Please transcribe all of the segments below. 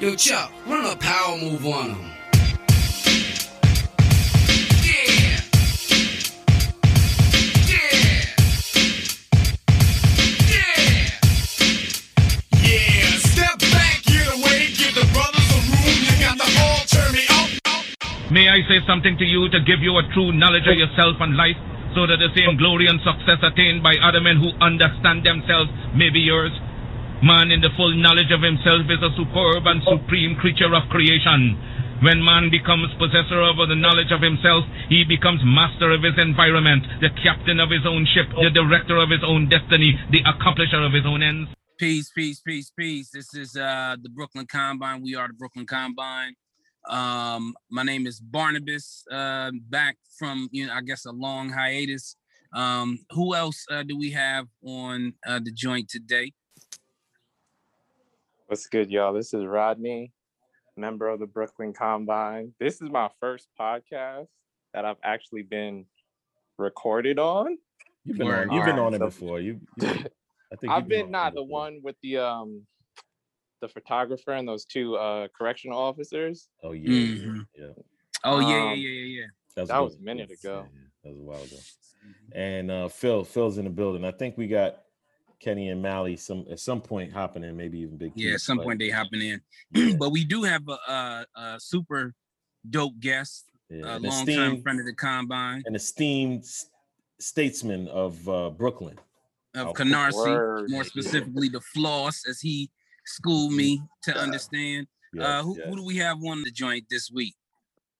Yo, Chuck, run a power move on him. Yeah. Yeah. Yeah. Yeah, step back, get away, give the brothers a room. The all turn me up. May I say something to you to give you a true knowledge of yourself and life, so that the same glory and success attained by other men who understand themselves may be yours? Man in the full knowledge of himself is a superb and supreme creature of creation. When man becomes possessor of the knowledge of himself, he becomes master of his environment, the captain of his own ship, the director of his own destiny, the accomplisher of his own ends. Peace, peace, peace, peace. This is uh the Brooklyn Combine. We are the Brooklyn Combine. Um, my name is Barnabas. Uh, back from you know, I guess a long hiatus. Um, who else uh, do we have on uh, the joint today? What's good, y'all? This is Rodney, member of the Brooklyn Combine. This is my first podcast that I've actually been recorded on. You've been Word. on. You've been Alright, on it so- before. You. you I think I've you've been not the before. one with the um the photographer and those two uh correctional officers. Oh yeah, yeah, Mhm. yeah. Oh yeah, yeah, Um, yeah, yeah, yeah. That That was a minute ago. yeah, yeah, that was a while ago. And uh, Phil, Phil's in the building. I think we got Kenny and Mally some at some point hopping in, maybe even Big. Yeah, at some but- point they hopping in. yeah, but we do have a, a, a super dope guest, yeah, a an long time friend of the Combine an esteemed s- statesman of uh, Brooklyn. of Oh, Canarsie, word. more specifically the Floss, as he schooled me to understand. uh, who, yes. who do we have on the joint this week?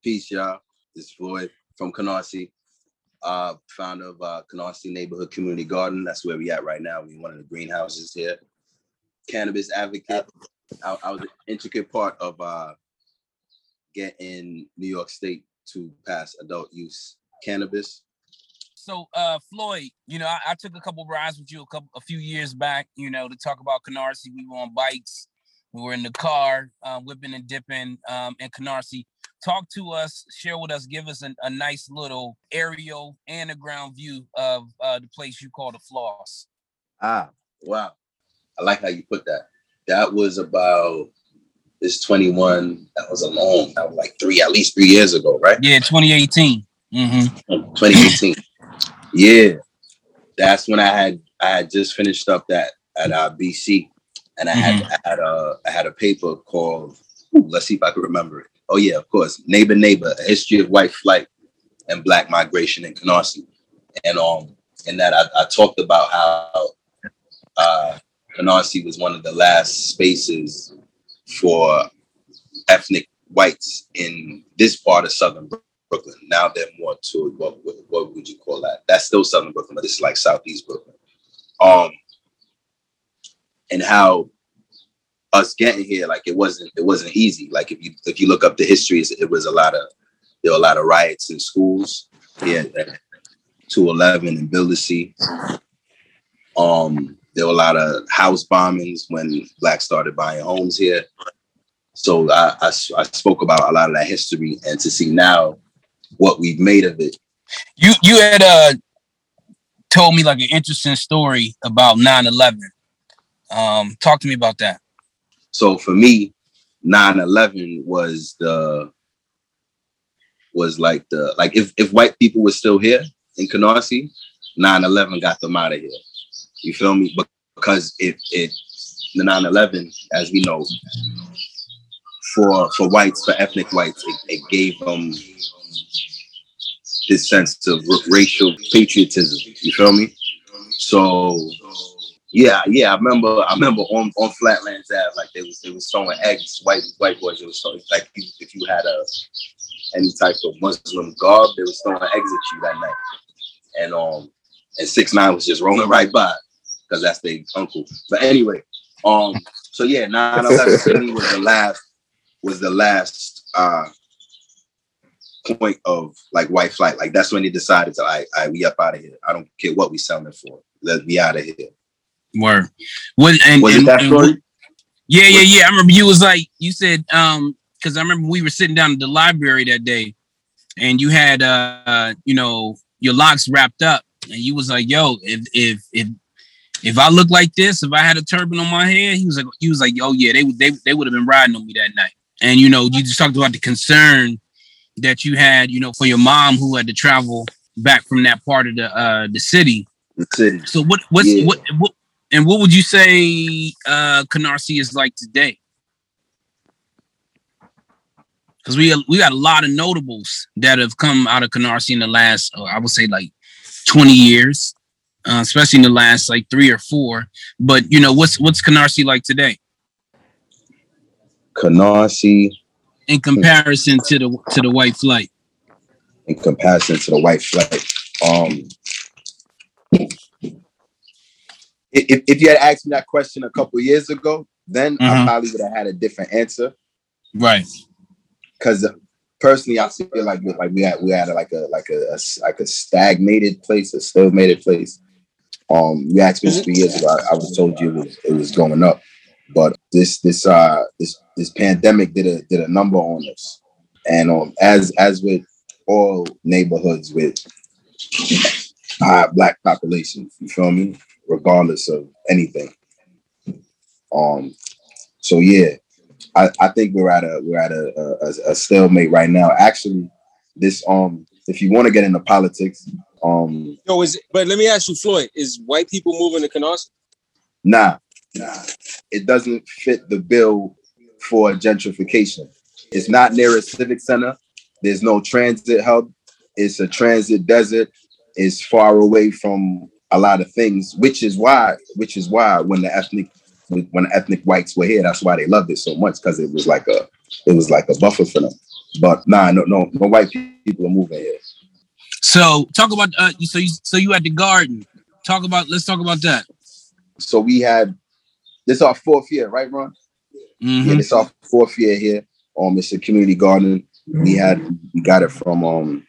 Peace, y'all. This is Floyd from Canarsie, uh, founder of uh, Canarsie Neighborhood Community Garden. That's where we at right now. We in one of the greenhouses here. Cannabis advocate. I, I was an intricate part of uh, getting New York State to pass adult use cannabis. So, uh, Floyd, you know, I, I took a couple rides with you a couple, a few years back, you know, to talk about Canarsie. We were on bikes, we were in the car, uh, whipping and dipping, um, in Canarsie. Talk to us, share with us, give us a, a nice little aerial and a ground view of uh, the place you call the Floss. Ah, wow. I like how you put that. That was about this 21. That was a long, that was like three, at least three years ago, right? Yeah, 2018. Mm-hmm. 2018. yeah, that's when I had I had just finished up that at uh, BC, and I had I had a I had a paper called. ooh, let's see if I can remember it. Oh yeah, of course. Neighbor, neighbor: A history of white flight and black migration in Canarsie, and um, and that I, I talked about how uh, Canarsie was one of the last spaces for ethnic whites in this part of Southern Brooklyn. Now they're more to what, what would you call that? That's still Southern Brooklyn, but is like Southeast Brooklyn. Um, and how us getting here, like it wasn't it wasn't easy. Like if you if you look up the histories, it was a lot of there were a lot of riots in schools. Yeah, two eleven in Bildersee. Um, there were a lot of house bombings when blacks started buying homes here. So I, I, I spoke about a lot of that history, and to see now what we've made of it. You you had uh told me like an interesting story about 9-11. Um, talk to me about that. So for me, 9-11 was the was like the like if if white people were still here in Canarsie, 9-11 got them out of here. You feel me? Because it it the 9-11, as we know, for for whites, for ethnic whites, it, it gave them this sense of racial patriotism. You feel me? So yeah, yeah, I remember. I remember on, on Flatlands Ave, like they was they was throwing eggs. White white boys. It was throwing, like if, you had a any type of Muslim garb, they was throwing eggs at you that night. And um, and six nine was just rolling right by because that's their uncle. But anyway, um, so yeah, 9-11 to was the last was the last uh point of like white flight. Like that's when they decided to like, all right, we up out of here. I don't care what we selling for. Let me out of here. Word. Was, and, Was it that and story? Yeah, yeah, yeah. I remember you was like, you said, um, because I remember we were sitting down at the library that day, and you had, uh, uh, you know, your locks wrapped up, and you was like, "Yo, if if if if I look like this, if I had a turban on my head, he was like, he was like, oh yeah, they would they they would have been riding on me that night. And you know, you just talked about the concern that you had, you know, for your mom who had to travel back from that part of the uh the city. The city. So what what's Yeah. what what and what would you say uh Canarsie is like today? Because we we got a lot of notables that have come out of Canarsie in the last, uh, I would say, like twenty years, uh, especially in the last like three or four. But you know, what's what's Canarsie like today Canarsie in comparison to the to the white flight? in comparison to the white flight, Um, if, if you had asked me that question a couple years ago, then I Mhm. probably would have had a different answer. Right. Because personally, I feel like we, like we had we had like a like a, a like a stagnated place, a stagnated place. Um, you asked me three years ago. I, I was told you it was, it was going up, but this this uh this this pandemic did a did a number on us, and um as as with all neighborhoods with high black population, you feel me? Regardless of anything. Um, so yeah, I, I think we're at a we're at a, a, a stalemate right now. Actually, this um, if you want to get into politics, um, Yo, is but let me ask you, Floyd, is white people moving to Canarsie? nah, nah, it doesn't fit the bill for gentrification. It's not near a civic center. There's no transit hub. It's a transit desert. It's far away from a lot of things, which is why, which is why when the ethnic when the ethnic whites were here, that's why they loved it so much because it was like a it was like a buffer for them. But nah, no, no, no white people are moving here. So talk about uh so you so you at the garden. Talk about let's talk about that. So we had this our fourth year, right, Ron? Mhm. Yeah, this our fourth year here. Um, it's a community garden. We had we got it from um.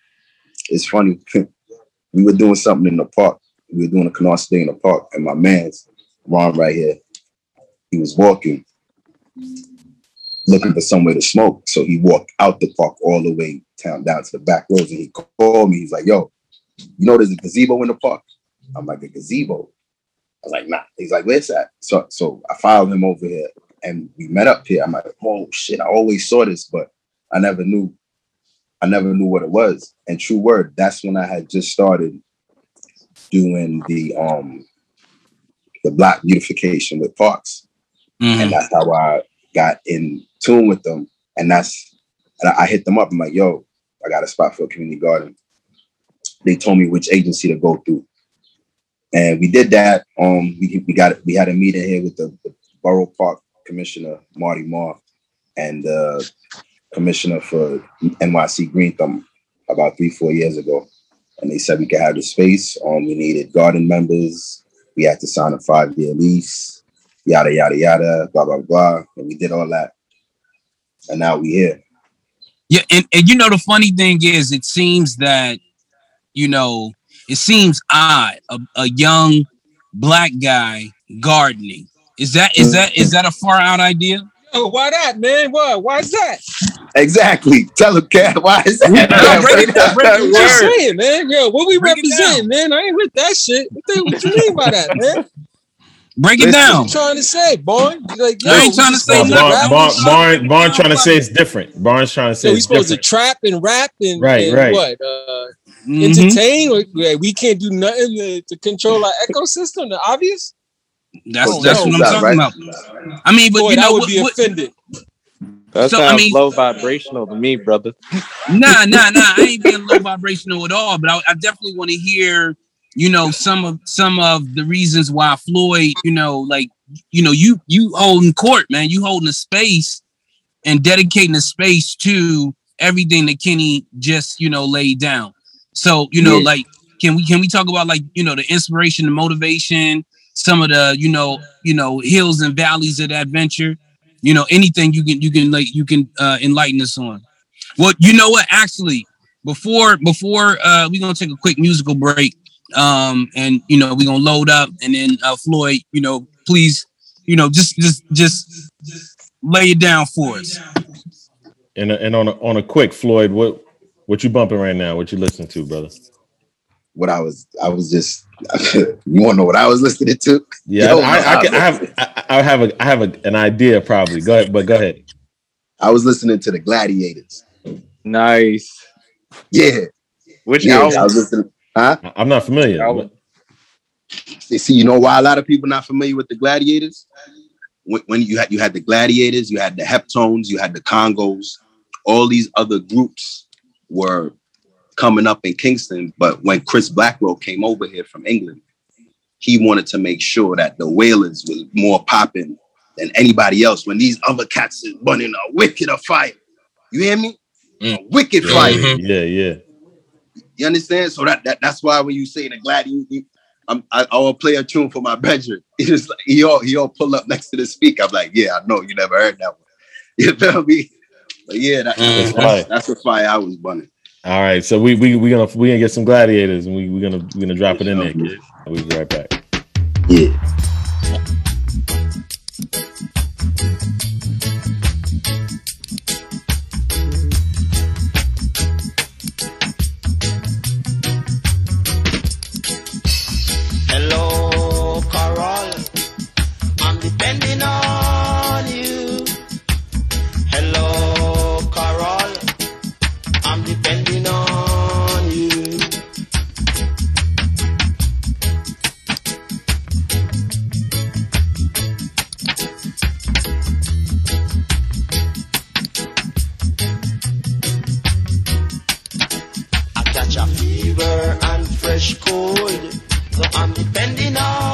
It's funny. we were doing something in the park. We were doing a Canarsie thing in the park, and my man's Ron right here. He was walking, looking for somewhere to smoke. So he walked out the park all the way down down to the back roads, and he called me. He's like, "Yo, you know there's a gazebo in the park." I'm like, "A gazebo." I was like, "Nah." He's like, "Where's that?" So so I followed him over here, and we met up here. I'm like, "Oh shit!" I always saw this, but I never knew. I never knew what it was. And true word, that's when I had just started doing the um the black beautification with parks Mhm. and that's how I got in tune with them. And that's and I, hit them up. I'm like, yo, I got a spot for a community garden. They told me which agency to go through, and we did that. Um, we we got we had a meeting here with the, the borough park commissioner Marty Moore and the commissioner for NYC Green Thumb about three four years ago, and they said we could have the space. Um, we needed garden members. We had to sign a five year lease yada yada yada, blah blah blah. And we did all that. And now we here. Yeah, and, and you know the funny thing is, it seems that you know it seems odd a, a young black guy gardening. Is that is that is that a far out idea? Yo, why that, man? What? Why is that? Exactly. Tell him, Cat. Why is that? No, break it break I'm just saying, man. Yo, what we Break represent, man? I ain't with that shit. What, the, what you mean by that, man? Break it Listen, down. What you trying to say, boy? Like, I ain't trying to say supposed nothing. Barn, Barn. Barn, Barn trying to say it's different. Barn's trying to say So we it's supposed different. to trap and rap and, Right, and right. what? Uh, Mhm. entertain? Like, like, we can't do nothing to, to control our ecosystem. The obvious. That's Oh, that's no, what I'm that, talking right? about. I mean, but Boy, you know that would what, be what- offended. That So, I mean- low vibrational to me, brother. nah, nah, nah. I ain't being low vibrational at all, but I, I definitely want to hear, you know, some of some of the reasons why Floyd, you know, like, you know, you you holding court, man. You holding a space and dedicating a space to everything that Kenny just, you know, laid down. So, you know, Yeah. like, can we can we talk about like, you know, the inspiration, the motivation, some of the, you know, you know, hills and valleys of that venture? You know, anything you can you can like you can uh enlighten us on. Well, you know what? Actually, before before uh we're gonna take a quick musical break. Um, and you know, we're gonna load up and then uh Floyd, you know, please, you know, just just just lay it down for us. And and on a, on a quick, Floyd, what what you bumping right now? What you listening to, brother? What I was I was just you want to know what I was listening to? Yeah, Yo, I, I, no, can, I have I, I have a I have a, an idea probably. Go ahead, but go ahead. I was listening to the Gladiators. Nice. Yeah, Which yeah. album? I was listening. Huh? I- I'm not familiar. Album. See, you know why a lot of people are not familiar with the Gladiators? When, when you had you had the Gladiators, you had the Heptones, you had the Congos, all these other groups were coming up in Kingston. But when Chris Blackwell came over here from England, he wanted to make sure that the Wailers was more popping than anybody else. When these other cats is running a wicked of fire, you hear me? A mm. wicked Yeah, fire. Mm-hmm. yeah, yeah. You understand? So that, that that's why when you say the gladiator, I'm, I, I will play a tune for my bedroom. He just like he all he all pull up next to the speaker. I'm like, yeah, I know you never heard that one. You feel me? But yeah, that, mm. That's that's, fire. that's the fire I was bunning. All right, so we we we gonna we gonna get some gladiators and we we gonna we gonna drop it in there. Kid. We'll be right back. Yeah. Cold. So I'm depending on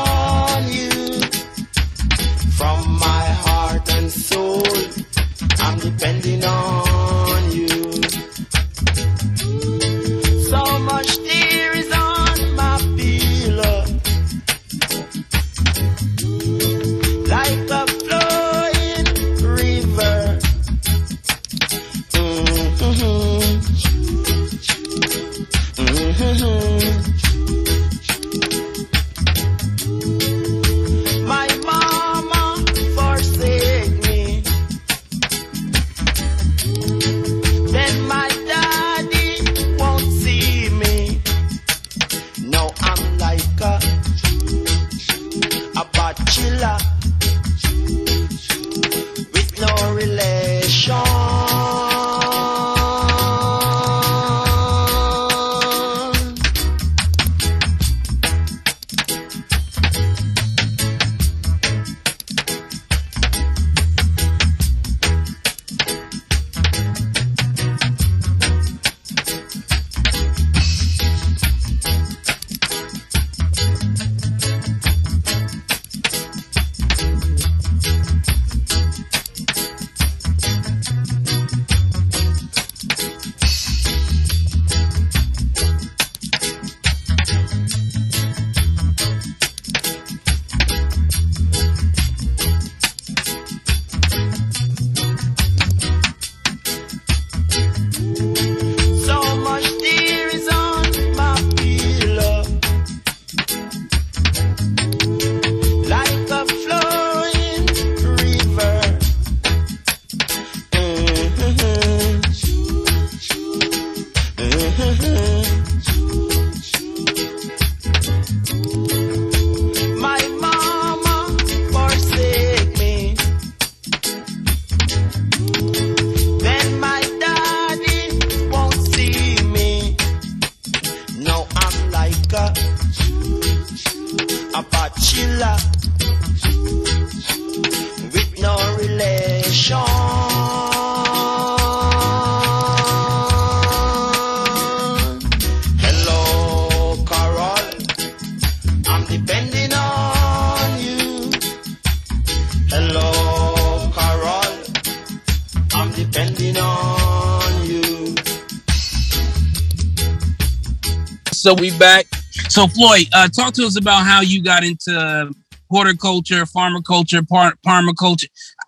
So we back. So Floyd, uh, talk to us about how you got into horticulture, farmer culture, par- permaculture.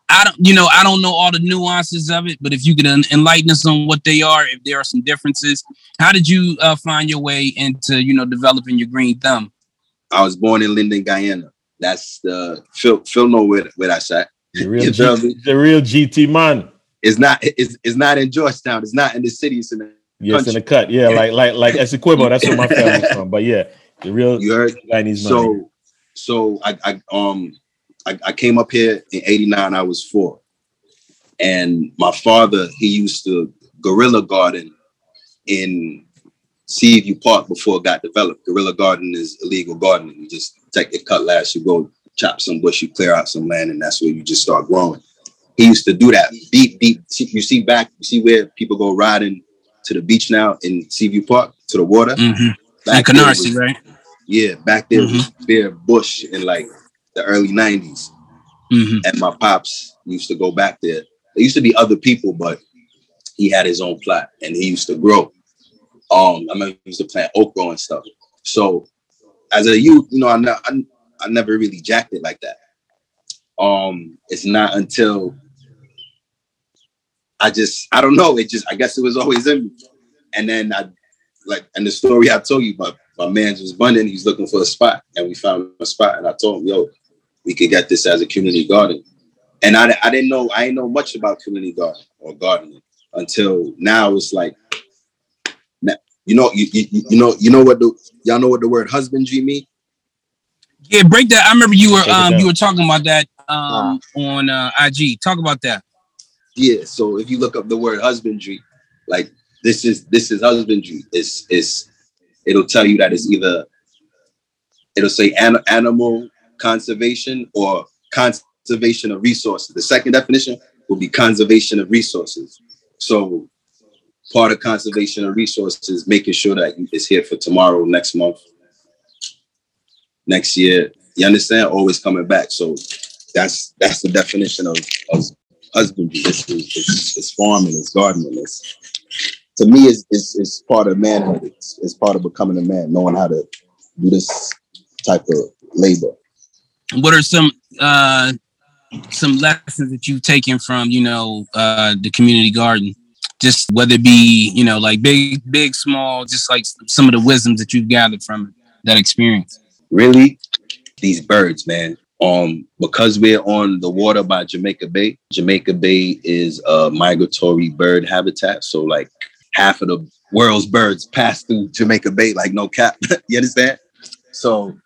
I don't, you know, I don't know all the nuances of it, but if you could en- enlighten us on what they are, if there are some differences, how did you uh, find your way into, you know, developing your green thumb? I was born in Linden, Guyana. That's the Phil. Phil know where, where that's at. The real, G- the real GT man. It's not. It's, it's not in Georgetown. It's not in the city. It's in the Yes, in country. the cut. Yeah, like like like Essequibo. That's where my family's from. But yeah, The real You heard? guy needs money. So, so I, I um, I, I came up here in '89. I was four, and my father he used to guerrilla garden in Seaview Park before it got developed. Guerrilla garden is illegal gardening. You just take your cutlass, you go chop some bush, you clear out some land, and that's where you just start growing. He used to do that deep, deep. You see back, you see where people go riding to the beach now in Seaview Park to the water. Mm-hmm. Back there Canarsie, right? yeah, back there Mm-hmm. was bare bush in like the early 90s. Mm-hmm. And my pops used to go back there. There used to be other people, but he had his own plot and he used to grow. Um, I remember he used to plant okra and stuff. So as a youth, you know, I, I, I never really jacked it like that. Um, it's not until I just, I don't know, it just, I guess it was always in me. And then I, like, and the story I told you about, my man's was bunning, he's looking for a spot, and we found a spot, and I told him, yo, we could get this as a community garden. And I, I didn't know, I didn't know much about community garden or gardening until now. It's like, na- you know, you, you, you know, you know what the y'all know what the word husbandry mean? Yeah, break that. I remember you were um you were talking about that um on uh, IG. Talk about that. Yeah. So if you look up the word husbandry, like this is this is husbandry. It's it's it'll tell you that it's either it'll say an, animal conservation or conservation of resources. The second definition will be conservation of resources. So part of conservation of resources making sure that it's here for tomorrow, next month, next year. You understand? Always coming back. So that's that's the definition of, of husbandry. It's, it's, it's farming, it's gardening. It's, to me, it's, it's, it's part of manhood. It's, it's part of becoming a man, knowing how to do this type of labor. What are some uh some lessons that you've taken from you know uh the community garden? Just whether it be you know like big, big, small, just like some of the wisdoms that you've gathered from that experience. Really, these birds, man. Um, because we're on the water by Jamaica Bay. Jamaica Bay is a migratory bird habitat. So like half of the world's birds pass through Jamaica Bay, like no cap. you understand? So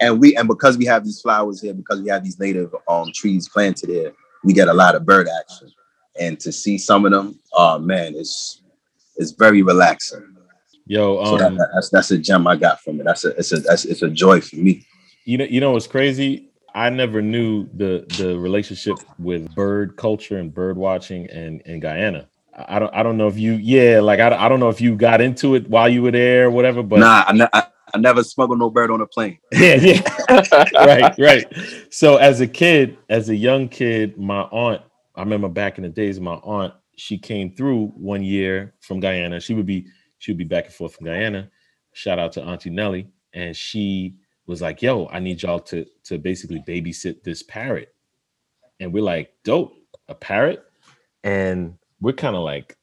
and we and because we have these flowers here, because we have these native um trees planted here, we get a lot of bird action. And to see some of them, oh man, it's it's very relaxing. Yo, So um, that, that's that's a gem I got from it. That's a it's a that's, it's a joy for me. You know, you know what's crazy? I never knew the the relationship with bird culture and bird watching and and Guyana. I I don't I don't know if you yeah like I, I don't know if you got into it while you were there or whatever, but nah, I, I, I never smuggled no bird on a plane. yeah yeah right right. So as a kid, as a young kid, my aunt I remember back in the days, my aunt she came through one year from Guyana. She would be she would be back and forth from Guyana. Shout out to Auntie Nelly, and she was like, "Yo, I need y'all to to basically babysit this parrot," and we're like, "Dope, a parrot," and we're kind of like,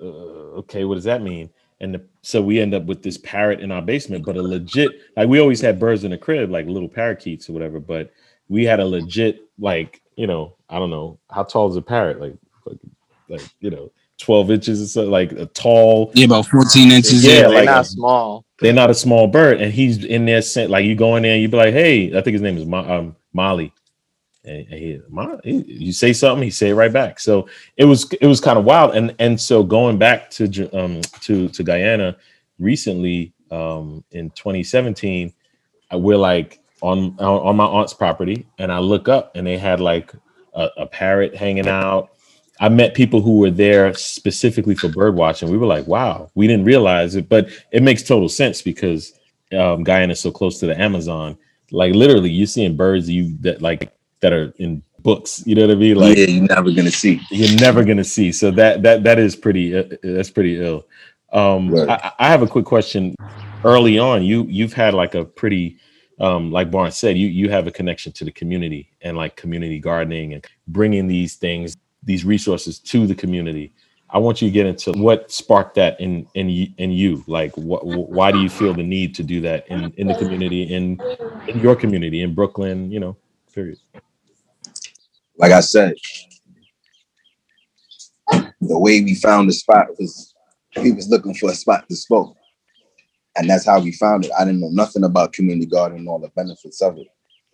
uh, "Okay, what does that mean?" And the, so we end up with this parrot in our basement, but a legit like we always had birds in the crib, like little parakeets or whatever, but we had a legit like you know I don't know how tall is a parrot like like, like you know 12 inches or so like a tall Yeah, about 14 inches. Yeah, Yeah, like not small. They're not a small bird and he's in there sent like you go in there and you be like hey I think his name is Mo- um, Molly. And, he, Mo- you say something he say it right back. So it was it was kind of wild and and so going back to um to to Guyana recently um in 2017 uh, we're like on on on my aunt's property and I look up and they had like a, a parrot hanging out I met people who were there specifically for bird watching. We were like, wow, we didn't realize it, but it makes total sense because um, Guyana is so close to the Amazon. Like literally, you're seeing birds you that like that are in books. You know what I mean? Like yeah, you're never gonna see. you're never gonna see. So that that that is pretty. Uh, that's pretty ill. Um, Right. I, I have a quick question. Early on, you you've had like a pretty, um, like Barnes said, you you have a connection to the community and like community gardening and bringing these things, these resources to the community. I want you to get into what sparked that in in in you. Like, what why do you feel the need to do that in in the community in in your community in Brooklyn? You know, period. Like I said, the way we found the spot was we was looking for a spot to smoke. and that's how we found it. I didn't know nothing about community garden and all the benefits of it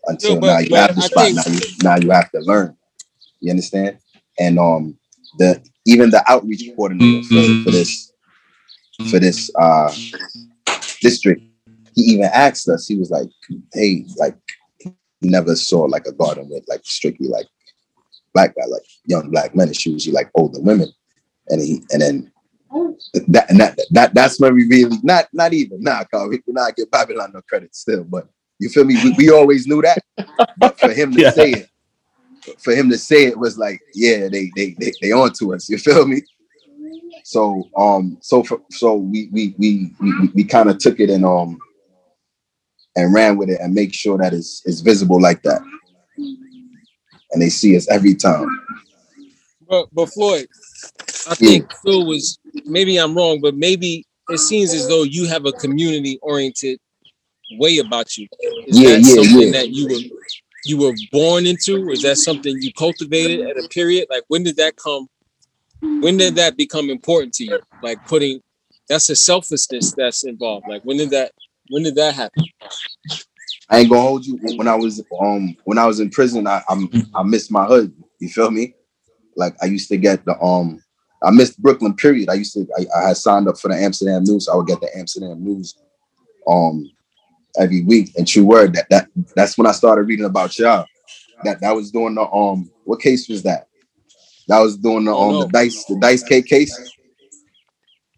until No, but- now you have the I spot. think- Now you, now you have to learn. You understand? And um, the even the outreach coordinator for, for this for this uh district, he even asked us. He was like, "Hey, like, he never saw like a garden with like strictly like black guy, like young black men. It's usually like older women." And he and then that and that, that that's when we really not not even nah, cause we we not get Babylon no credit still, but you feel me? We, we always knew that, but for him to Yeah. say it, for him to say it was like, yeah, they they they they on to us. You feel me? So um, so for, so we we we we, we kind of took it and um and ran with it and make sure that it's it's visible like that, and they see us every time. But but Floyd, I think Phil was maybe I'm wrong, but maybe it seems as though you have a community oriented way about you. Is Yeah, that yeah, something yeah. that you were you were born into? Is that something you cultivated at a period? Like when did that come? When did that become important to you? Like putting that's a selflessness that's involved. Like when did that when did that happen? I ain't gonna hold you. When I was um when I was in prison, I I'm, I missed my hood. You feel me? Like I used to get the um I missed Brooklyn. Period. I used to I, I had signed up for the Amsterdam News. So I would get the Amsterdam News um every week. And true word that that that's when I started reading about y'all. That that was doing the um what case was that? That was doing the um the dice the dice cake case.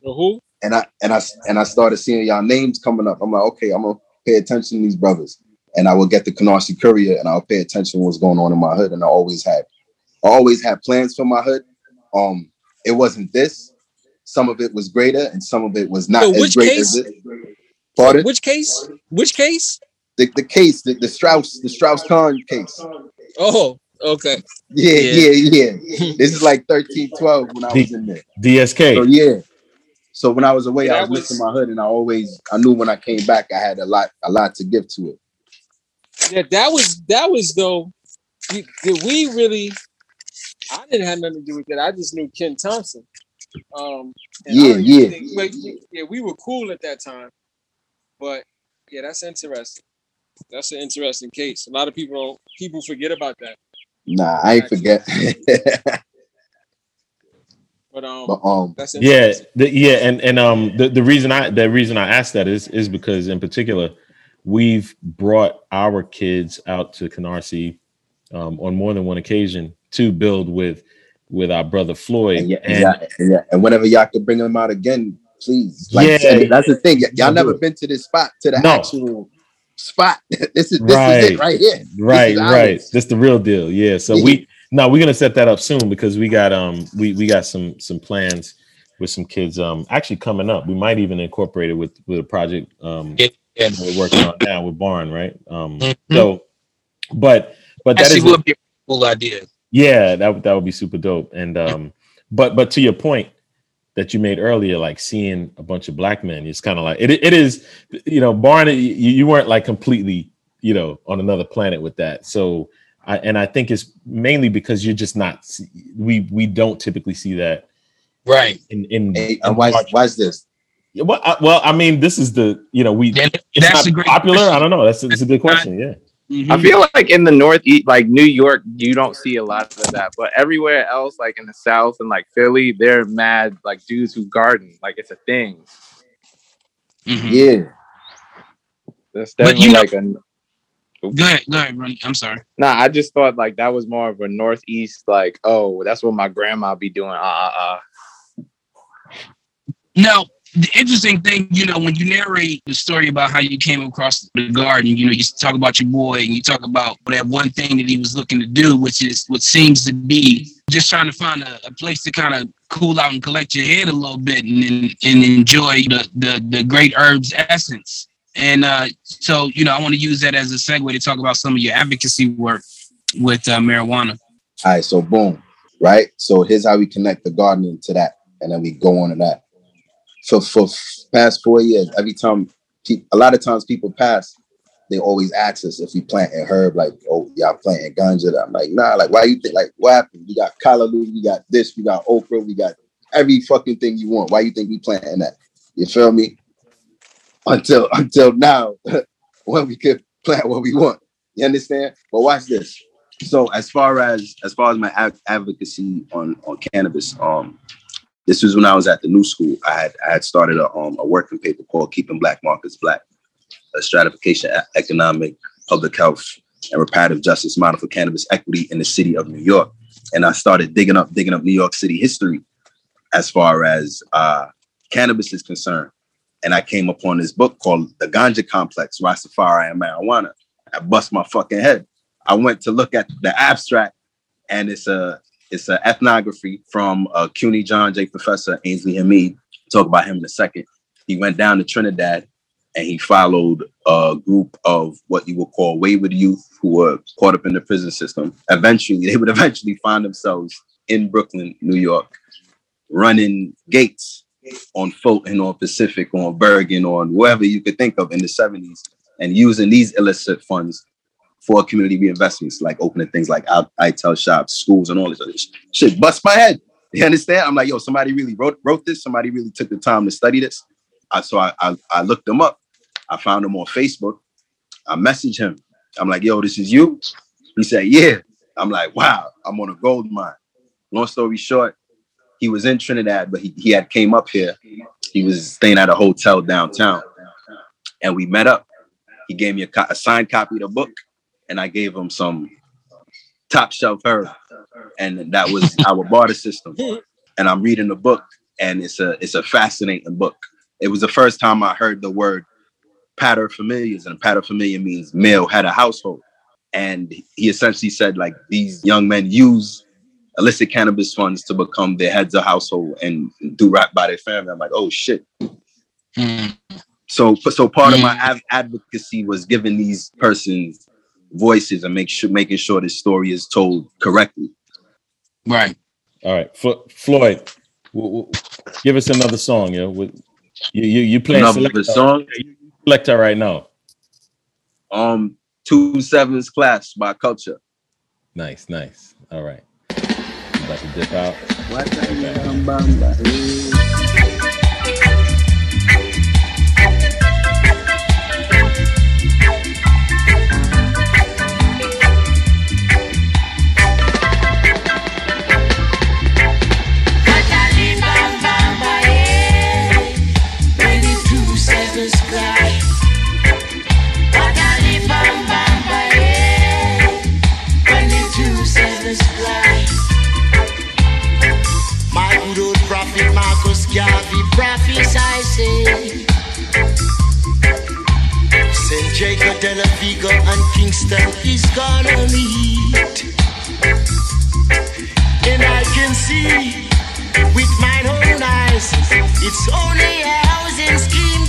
Or who? And I and I and I started seeing y'all names coming up. I'm like, okay, I'm gonna pay attention to these brothers. And I will get the Canarsie Courier and I'll pay attention to what's going on in my hood. And I always had I always had plans for my hood. Um, it wasn't this. Some of it was greater and some of it was not So as great case? as it. Pardon? Which case? Which case? The, the case, the, the Strauss, the Strauss Kahn case. Oh, okay. Yeah, Yeah. yeah, yeah. this is like 13, 12 when I was in there. DSK. So yeah. So when I was away, Yeah, I was was- missing my hood, and I always I knew when I came back, I had a lot, a lot to give to it. Yeah, that was that was though. Did we really? I didn't have nothing to do with that. I just knew Ken Thompson. Um, and Yeah, don't yeah. think- but yeah, we were cool at that time. But yeah, that's interesting. That's an interesting case. A lot of people don't. People forget about that. Nah, I ain't forget. But um, but um, that's yeah the, yeah and and um the, the reason i the reason i asked that is is because in particular we've brought our kids out to canarsie um, on more than one occasion to build with with our brother floyd and yeah, and, and yeah, and, yeah, and whenever y'all can bring them out again, please. Like Yeah. that's the thing. y- Y'all never been to this spot, to the No. actual spot. this is this is Right. it right here. Right is right ours. that's the real deal yeah so we no we're gonna set that up soon because we got um we we got some some plans with some kids um actually coming up we might even incorporate it with with a project um Yeah, yeah. we're working on now with barn right um Mhm. so but but that Actually, is would be a cool idea. yeah that would that would be super dope and um but but to your point that you made earlier like seeing a bunch of black men it's kind of like it, it is you know Barney, you, you weren't like completely you know on another planet with that so I, and i think it's mainly because you're just not we we don't typically see that Right. in in, Hey, in and why large- why's this? well, I, well i mean this is the you know we Then it's that's not a great popular question. i don't know that's, that's a good question yeah I feel like in the northeast, like New York, you don't see a lot of that. But everywhere else, like in the South and like Philly, they're mad like dudes who garden. Like it's a thing. Mhm. Yeah. That's But definitely you know- like a Go ahead, go ahead, Ronnie. I'm sorry. nah. I just thought like that was more of a northeast. Like oh, that's what my grandma be doing. Uh uh uh. Now, the interesting thing, you know, when you narrate the story about how you came across the garden, you know, you talk about your boy and you talk about that one thing that he was looking to do, which is what seems to be just trying to find a, a place to kind of cool out and collect your head a little bit and and, and enjoy the, the the great herbs essence. And uh, so, you know, I want to use that as a segue to talk about some of your advocacy work with uh, marijuana. All right, so boom, right? So here's how we connect the gardening to that, and then we go on to that. For for past four years, every time a lot of times people pass, they always ask us if we plant a herb, like, oh, y'all planting ganja. I'm like, nah, like, why you think like what happened? We got callaloo, we got this, we got okra, we got every fucking thing you want. Why you think we planting that? You feel me? until until now when we could plant what we want. You understand? But watch this. So as far as as far as my ad- advocacy on on cannabis, um, this was when I was at the new school. I had I had started a um a working paper called "Keeping Black Markets Black," a stratification, economic, public health, and reparative justice model for cannabis equity in the city of New York. And I started digging up digging up New York City history as far as uh, cannabis is concerned. And I came upon this book called The Ganja Complex, Rastafari and Marijuana. I bust my fucking head. I went to look at the abstract, and it's a it's an ethnography from uh, CUNY John Jay professor Ansley Hamid. Talk about him in a second. He went down to Trinidad and he followed a group of what you would call wayward youth who were caught up in the prison system. Eventually, they would eventually find themselves in Brooklyn, New York, running gates on Fulton, on Pacific, on Bergen, on wherever you could think of in the 70s, and using these illicit funds for community reinvestments, like opening things like I, Ital shops, schools, and all this other shit. Bust my head. You understand? I'm like, yo, somebody really wrote wrote this. Somebody really took the time to study this. I, so I, I I looked them up. I found him on Facebook. I messaged him. I'm like, yo, this is you? He said, yeah. I'm like, wow, I'm on a gold mine. Long story short, he was in Trinidad, but he, he had came up here. He was staying at a hotel downtown. And we met up. He gave me a, co- a signed copy of the book, and I gave him some top shelf herb. And that was our barter system. And I'm reading the book, and it's a it's a fascinating book. It was the first time I heard the word paterfamilias, and paterfamilia means male head of household. And he essentially said, like, these young men use illicit cannabis funds to become their heads of household and do right by their family. I'm like, oh shit. Mm. So, so part of my ad- advocacy was giving these persons voices and make sure making sure this story is told correctly. Right. All right, Flo- Floyd, w- w- give us another song, yo. With you, you, you playing Another selector, song? selector right now. Um, two sevens clash by culture. Nice, nice. All right, I'm about to dip out. Say, St. Jago de la Vega and Kingston is gonna meet. And I can see with my own eyes, it's only a housing scheme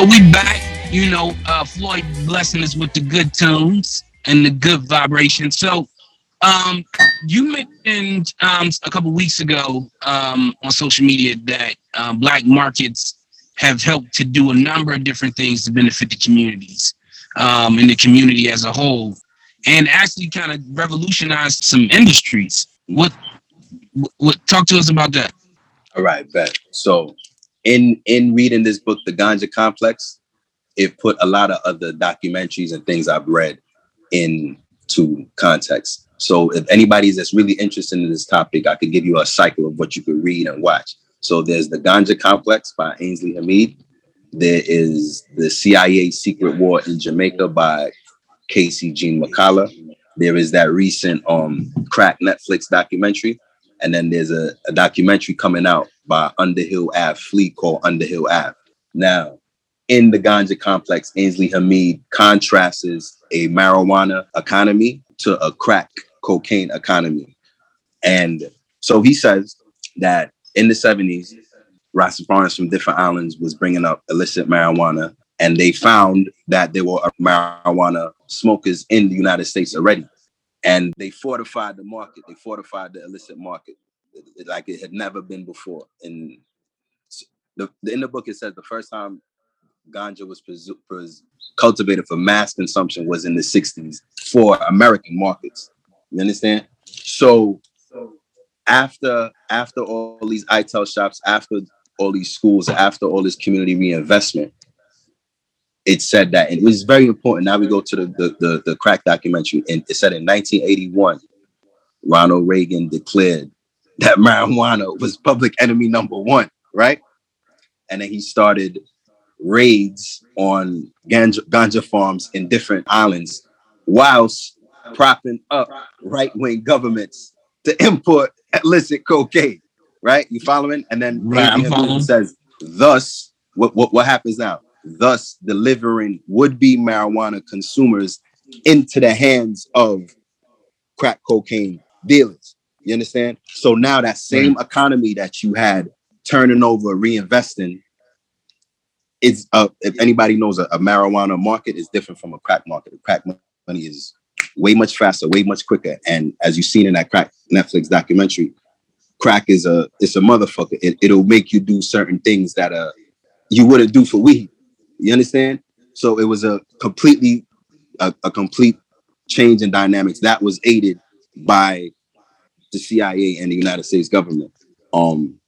so we back. You know, uh, Floyd blessing us with the good tunes and the good vibration. So, um, you mentioned um, a couple weeks ago um, on social media that um, black markets have helped to do a number of different things to benefit the communities um, and the community as a whole, and actually kind of revolutionize some industries. What, what? Talk to us about that. All right, bet. So in in reading this book, The Ganja Complex, it put a lot of other documentaries and things I've read into context. So if anybody's that's really interested in this topic, I could give you a cycle of what you could read and watch. So there's The Ganja Complex by Ansley Hamid. There is the CIA Secret War in Jamaica by Casey Jean McCullough. There is that recent um crack Netflix documentary. And then there's a, a documentary coming out by Underhill Ave Fleet called Underhill Ave. Now, in the ganja complex, Ansley Hamid contrasts a marijuana economy to a crack cocaine economy. And so he says that in the 70s, Rastafarians from different islands was bringing up illicit marijuana, and they found that there were marijuana smokers in the United States already. And they fortified the market. They fortified the illicit market like it had never been before. And the, in the book, it says the first time ganja was, was cultivated for mass consumption was in the 60s for American markets. You understand? So after after all these Ital shops, after all these schools, after all this community reinvestment, it said that, and it was very important. Now we go to the the, the, the crack documentary, and it said in 1981, Ronald Reagan declared that marijuana was public enemy number one, right? And then he started raids on ganja, ganja farms in different islands, whilst propping up right wing governments to import illicit cocaine. Right? You following? And then Right, Abraham says, thus, what, what, what happens now? Thus delivering would-be marijuana consumers into the hands of crack cocaine dealers. You understand? So now that same economy that you had turning over, reinvesting, it's uh, if anybody knows a, a marijuana market is different from a crack market. A crack money is way much faster, way much quicker. And as you've seen in that crack Netflix documentary, crack is a it's a motherfucker. It, it'll make you do certain things that uh you wouldn't do for weed. You understand? So it was a completely a, a complete change in dynamics that was aided by the CIA and the United States government. Um,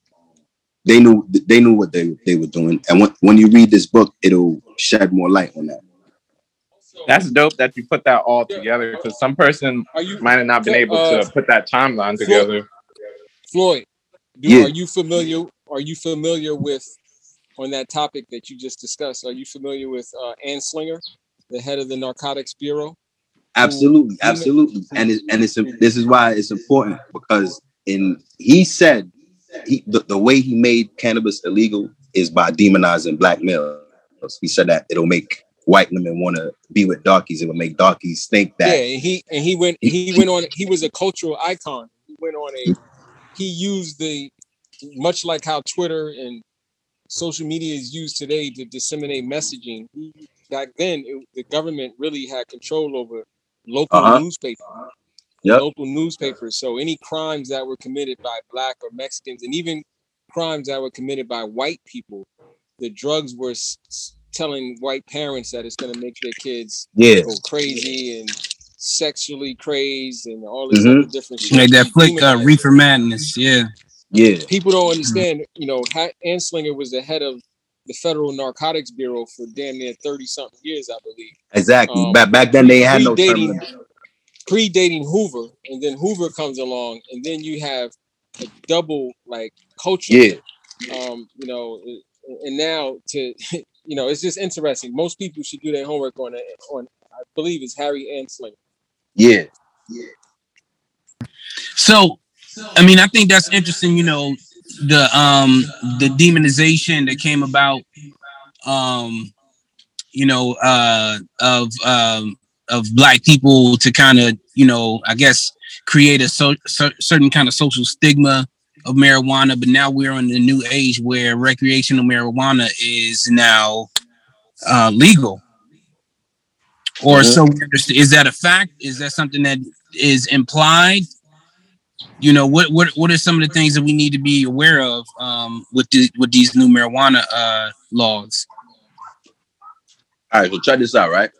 they knew they knew what they they were doing, and when when you read this book, it'll shed more light on that. That's dope that you put that all together because some person you might have not been able Uh, to put that timeline together. Floyd? Do, Yeah. Are you familiar? Are you familiar with on that topic that you just discussed? Are you familiar with uh, Anslinger, the head of the Narcotics Bureau? Absolutely, absolutely, and it, and it's this is why it's important because in he said he the, the way he made cannabis illegal is by demonizing black males. He said that it'll make white women want to be with darkies. It will make darkies think Yeah, that and he and he went he went on. He was a cultural icon. He went on a. He used the much like how Twitter and social media is used today to disseminate messaging. Back then, it, the government really had control over local Uh-huh. newspapers. Yep. local newspapers. So any crimes that were committed by black or Mexicans, and even crimes that were committed by white people, the drugs were s- s- telling white parents that it's going to make their kids yeah, go crazy and sexually crazed and all this Mhm. other different shit. Like that flick, uh, Reefer Madness. Yeah. Yeah, People don't understand. You know, Ha- Anslinger was the head of the Federal Narcotics Bureau for damn near thirty something years, I believe. Exactly. Um, back back then they had no term predating, predating Hoover, and then Hoover comes along, and then you have a double like culture. Yeah. Um, you know, and now to you know, it's just interesting. Most people should do their homework on it. On I believe it's Harry Anslinger. Yeah. Yeah. So, I mean, I think that's interesting. You know, the um the demonization that came about, um, you know, uh, of um of black people to kind of you know, I guess create a so, cer- certain kind of social stigma of marijuana. But now we're in the new age where recreational marijuana is now uh, legal. Or Mhm. so. Is that a fact? Is that something that is implied? You know, what what what are some of the things that we need to be aware of um, with the, with these new marijuana uh, laws? All right, so check this out, right?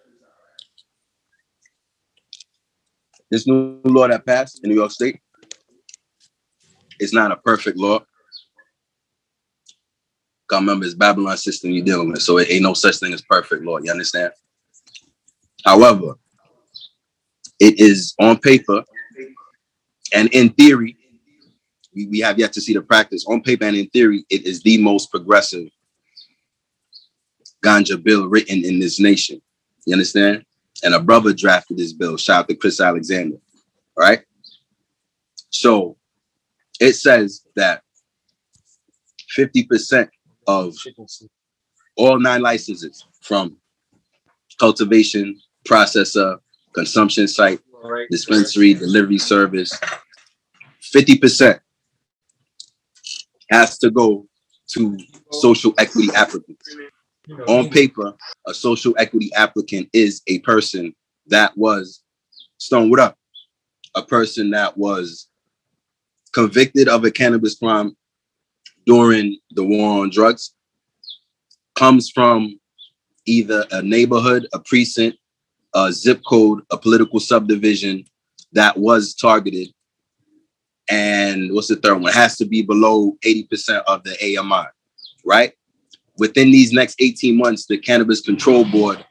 This new law that passed in New York State, it's not a perfect law. Cause remember, it's Babylon system you're dealing with, so it ain't no such thing as perfect law. You understand? However, it is on paper and in theory, we, we have yet to see the practice. On paper and in theory, it is the most progressive ganja bill written in this nation. You understand? And a brother drafted this bill. Shout out to Chris Alexander. All right. So it says that 50% of all nine licenses from cultivation, processor, consumption site, dispensary, delivery service, 50% has to go to social equity applicants. On paper, a social equity applicant is a person that was Stone, what up? A person that was convicted of a cannabis crime during the war on drugs, comes from either a neighborhood, a precinct, a zip code, a political subdivision that was targeted. And what's the third one? It has to be below 80% of the AMI, right? Within these next 18 months, the Cannabis Control Board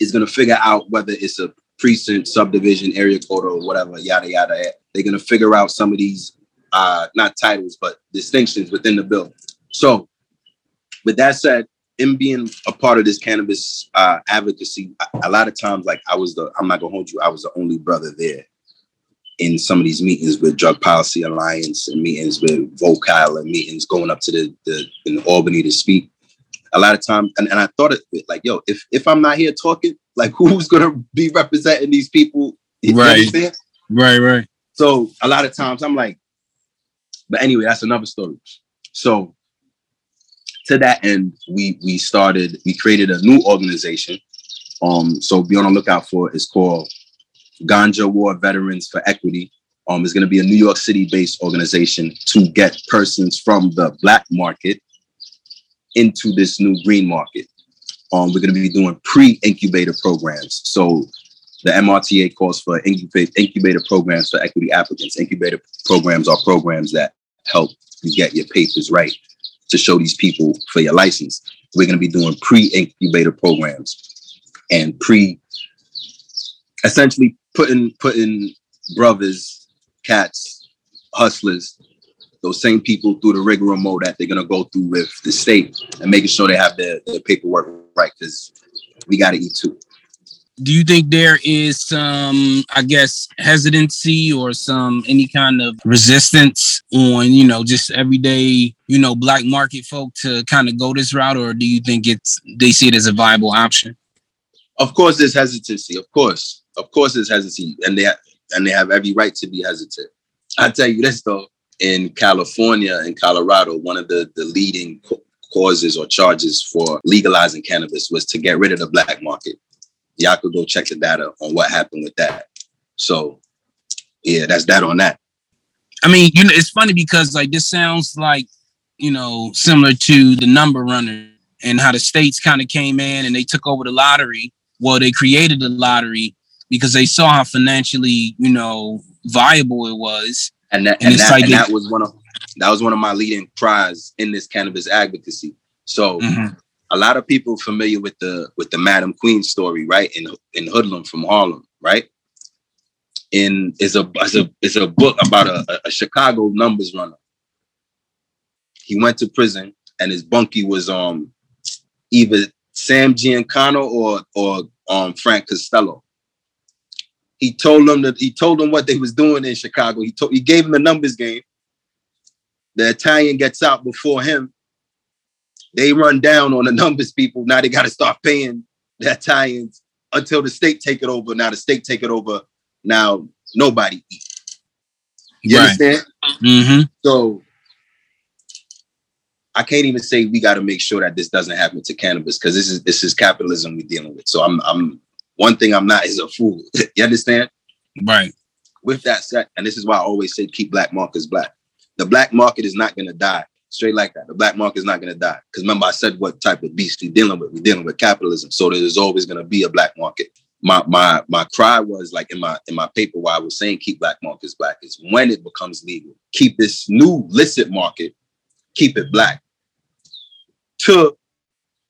is going to figure out whether it's a precinct, subdivision, area code, or whatever, yada, yada. They're going to figure out some of these, uh, not titles, but distinctions within the bill. So, with that said, in being a part of this cannabis uh, advocacy, a, lot of times, like I was the, I'm not gonna hold you, I was the only brother there in some of these meetings with Drug Policy Alliance and meetings with Vocal and meetings going up to the, the in Albany to speak. A lot of times, and, and I thought it like, yo, if if I'm not here talking, like who's gonna be representing these people? You Right. understand? Right, right. So a lot of times I'm like, but anyway, that's another story. So to that end, we we started, we created a new organization. Um, so be on the lookout for it. It's called Ganja War Veterans for Equity. Um, it's gonna be a New York City based organization to get persons from the black market into this new green market. Um, we're gonna be doing pre-incubator programs. So the MRTA calls for incubator programs for equity applicants. Incubator programs are programs that help you get your papers right to show these people for your license. We're going to be doing pre-incubator programs and pre, essentially putting putting brothers, cats, hustlers, those same people through the rigmarole that they're going to go through with the state and making sure they have their, their paperwork right because we got to eat too. Do you think there is some, I guess, hesitancy or some any kind of resistance on, you know, just everyday, you know, black market folk to kind of go this route, or do you think it's they see it as a viable option? Of course, there's hesitancy. Of course, of course, there's hesitancy, and they ha- and they have every right to be hesitant. I tell you this though, in California and Colorado, one of the the leading co- causes or charges for legalizing cannabis was to get rid of the black market. Y'all could go check the data on what happened with that. So, yeah, that's that on that. I mean, you know, it's funny because like this sounds like, you know, similar to the number runner and how the states kind of came in and they took over the lottery. Well, they created the lottery because they saw how financially, you know, viable it was. And that And and, that, like and they- that was one of that was one of my leading cries in this cannabis advocacy. So Mhm. A lot of people familiar with the with the Madam Queen story, right? In in Hoodlum from Harlem, right? In is a is a is a book about a, a- Chicago numbers runner. He went to prison and his bunkie was um either Sam Giancana or or um Frank Costello. He told them that he told them what they was doing in Chicago. He told he gave him the numbers game. The Italian gets out before him. They run down on the numbers people. Now they got to start paying the Italians until the state take it over. Now the state take it over. Now nobody eat. You Right. understand? Mm-hmm. So I can't even say we got to make sure that this doesn't happen to cannabis because this is this is capitalism we're dealing with. So I'm I'm one thing I'm not is a fool. you understand? Right. With that said, and this is why I always say keep black markets black. The black market is not gonna die. Straight like that. The black market is not gonna die. Because remember, I said what type of beast we're dealing with. We're dealing with capitalism. So there's always gonna be a black market. My my my cry was like in my in my paper why I was saying keep black markets black is when it becomes legal. Keep this new licit market, keep it black. To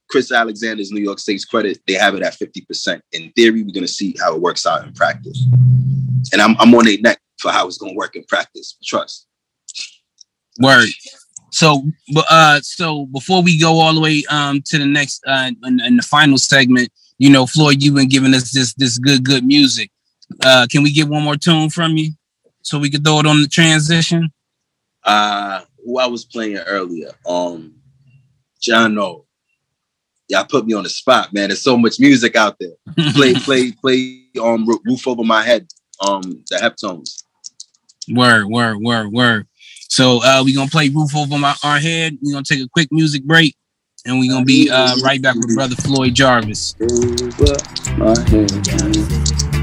Chris Alexander's New York State's credit, they have it at 50%. In theory, we're gonna see how it works out in practice. And I'm I'm on their neck for how it's gonna work in practice. Trust. Word. So, uh, so before we go all the way um to the next uh in, in the final segment, you know, Floyd, you've been giving us this this good good music. Uh, can we get one more tune from you so we can throw it on the transition? Uh who I was playing earlier. Um John O. Y'all put me on the spot, man. There's so much music out there. Play, play, play um Roo- roof over my head. Um the Heptones. Word, word, word, word. So uh we gonna play roof over my our head. We're gonna take a quick music break and we're gonna be uh right back with brother Floyd Jarvis. Over my head.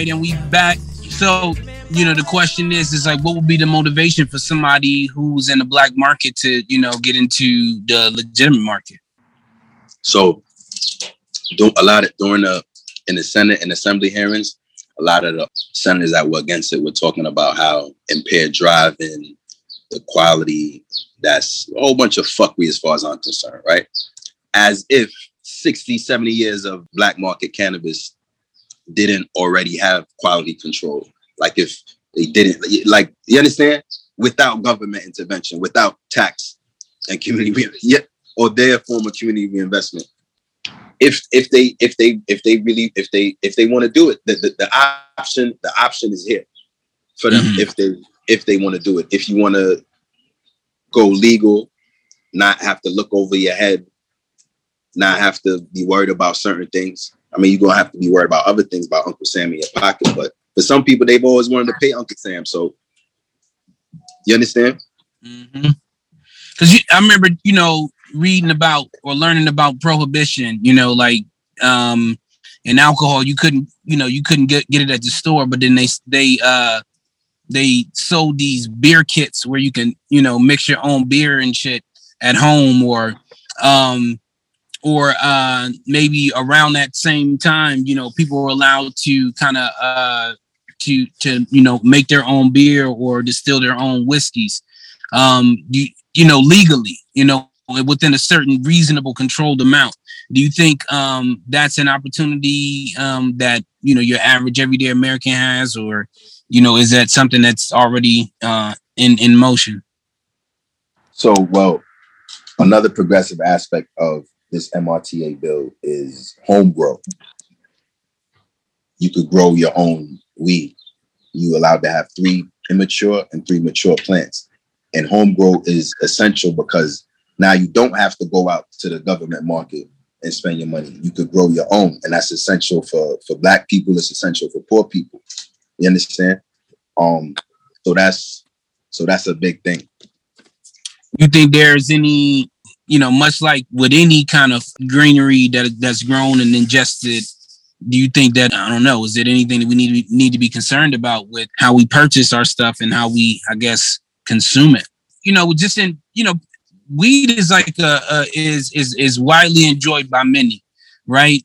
Right, and we back. So, you know, the question is, is like, what would be the motivation for somebody who's in the black market to, you know, get into the legitimate market? So do a lot of during the in the Senate and Assembly hearings, a lot of the senators that were against it were talking about how impaired driving, the quality, that's a whole bunch of fuckery as far as I'm concerned, right? As if 60, 70 years of black market cannabis didn't already have quality control. Like if they didn't, like you understand, without government intervention, without tax and community, yeah, or their form of community reinvestment. If if they if they if they really if they if they want to do it, the, the, the option the option is here for them Mhm. if they if they want to do it. If you want to go legal, not have to look over your head, not have to be worried about certain things. I mean, you're gonna have to be worried about other things about Uncle Sam in your pocket, but for some people, they've always wanted to pay Uncle Sam. So you understand? Because I remember, you know, reading about or learning about prohibition. You know, like um, in alcohol, you couldn't, you know, you couldn't get get it at the store, but then they they uh they sold these beer kits where you can, you know, mix your own beer and shit at home, or um, or uh, maybe around that same time, you know, people were allowed to kind of uh to to you know make their own beer or distill their own whiskeys um you, you know legally you know within a certain reasonable controlled amount. Do you think um that's an opportunity um that you know your average everyday american has or you know is that something that's already uh in in motion? So, well, another progressive aspect of this MRTA bill is home grow. You could grow your own weed. You allowed to have three immature and three mature plants. And home grow is essential because now you don't have to go out to the government market and spend your money. You could grow your own, and that's essential for for black people. It's essential for poor people. You understand? Um, so that's so that's a big thing. you think there's any you know much like with any kind of greenery that that's grown and ingested do you think that i don't know is it anything that we need to, need to be concerned about with how we purchase our stuff and how we i guess consume it? You know just in you know weed is like uh, uh is is is widely enjoyed by many right?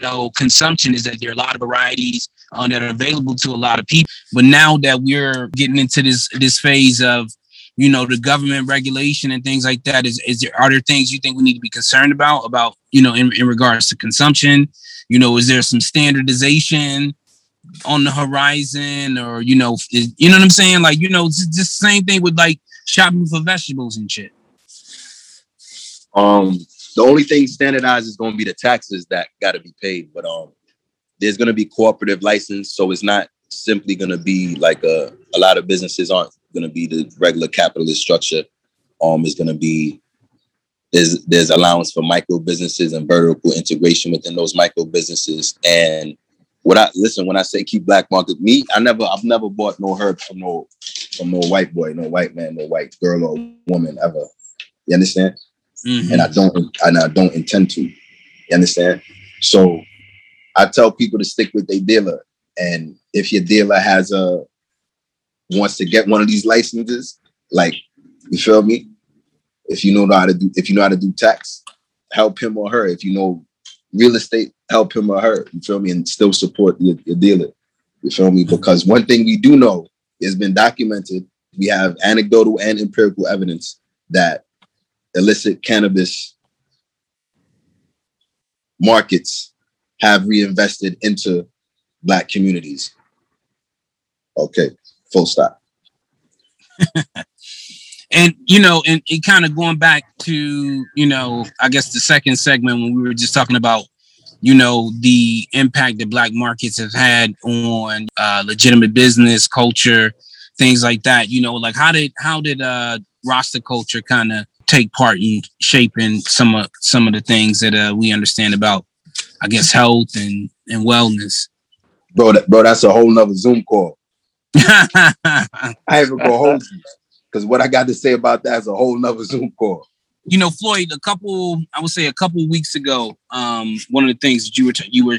You know consumption is that there are a lot of varieties uh, that are available to a lot of people. But now that we're getting into this this phase of you know the government regulation and things like that? Is is there are there things you think we need to be concerned about about you know in, in regards to consumption? You know is there some standardization on the horizon or you know is, you know what i'm saying? Like you know it's just the same thing with like shopping for vegetables and shit. Um, the only thing standardized is going to be the taxes that got to be paid, but um, there's going to be cooperative license, so it's not simply going to be like a a lot of businesses aren't going to be the regular capitalist structure. Um, is going to be there's there's allowance for micro businesses and vertical integration within those micro businesses. And what I listen when I say keep black market, me I never I've never bought no herb from no from no white boy, no white man, no white girl or woman ever. You understand? and I don't and I don't intend to. You understand? So I tell people to stick with their dealer. And if your dealer has a wants to get one of these licenses, like you feel me? If you know how to do if you know how to do tax, help him or her. If you know real estate, help him or her. You feel me? And still support your, your dealer. You feel me? Because one thing we do know has been documented. We have anecdotal and empirical evidence that illicit cannabis markets have reinvested into black communities. Okay, full stop. and you know and, and kind of going back to you know i guess the second segment when we were just talking about you know the impact that black markets have had on uh, legitimate business culture things like that you know like how did how did uh rasta culture kind of take part in shaping some of some of the things that uh, we understand about i guess health and and wellness Bro, that, bro, that's a whole nother Zoom call. I ain't even gonna hold you. Because what I got to say about that is a whole nother Zoom call. you know, Floyd, a couple, I would say a couple weeks ago, um, one of the things that you were t- you were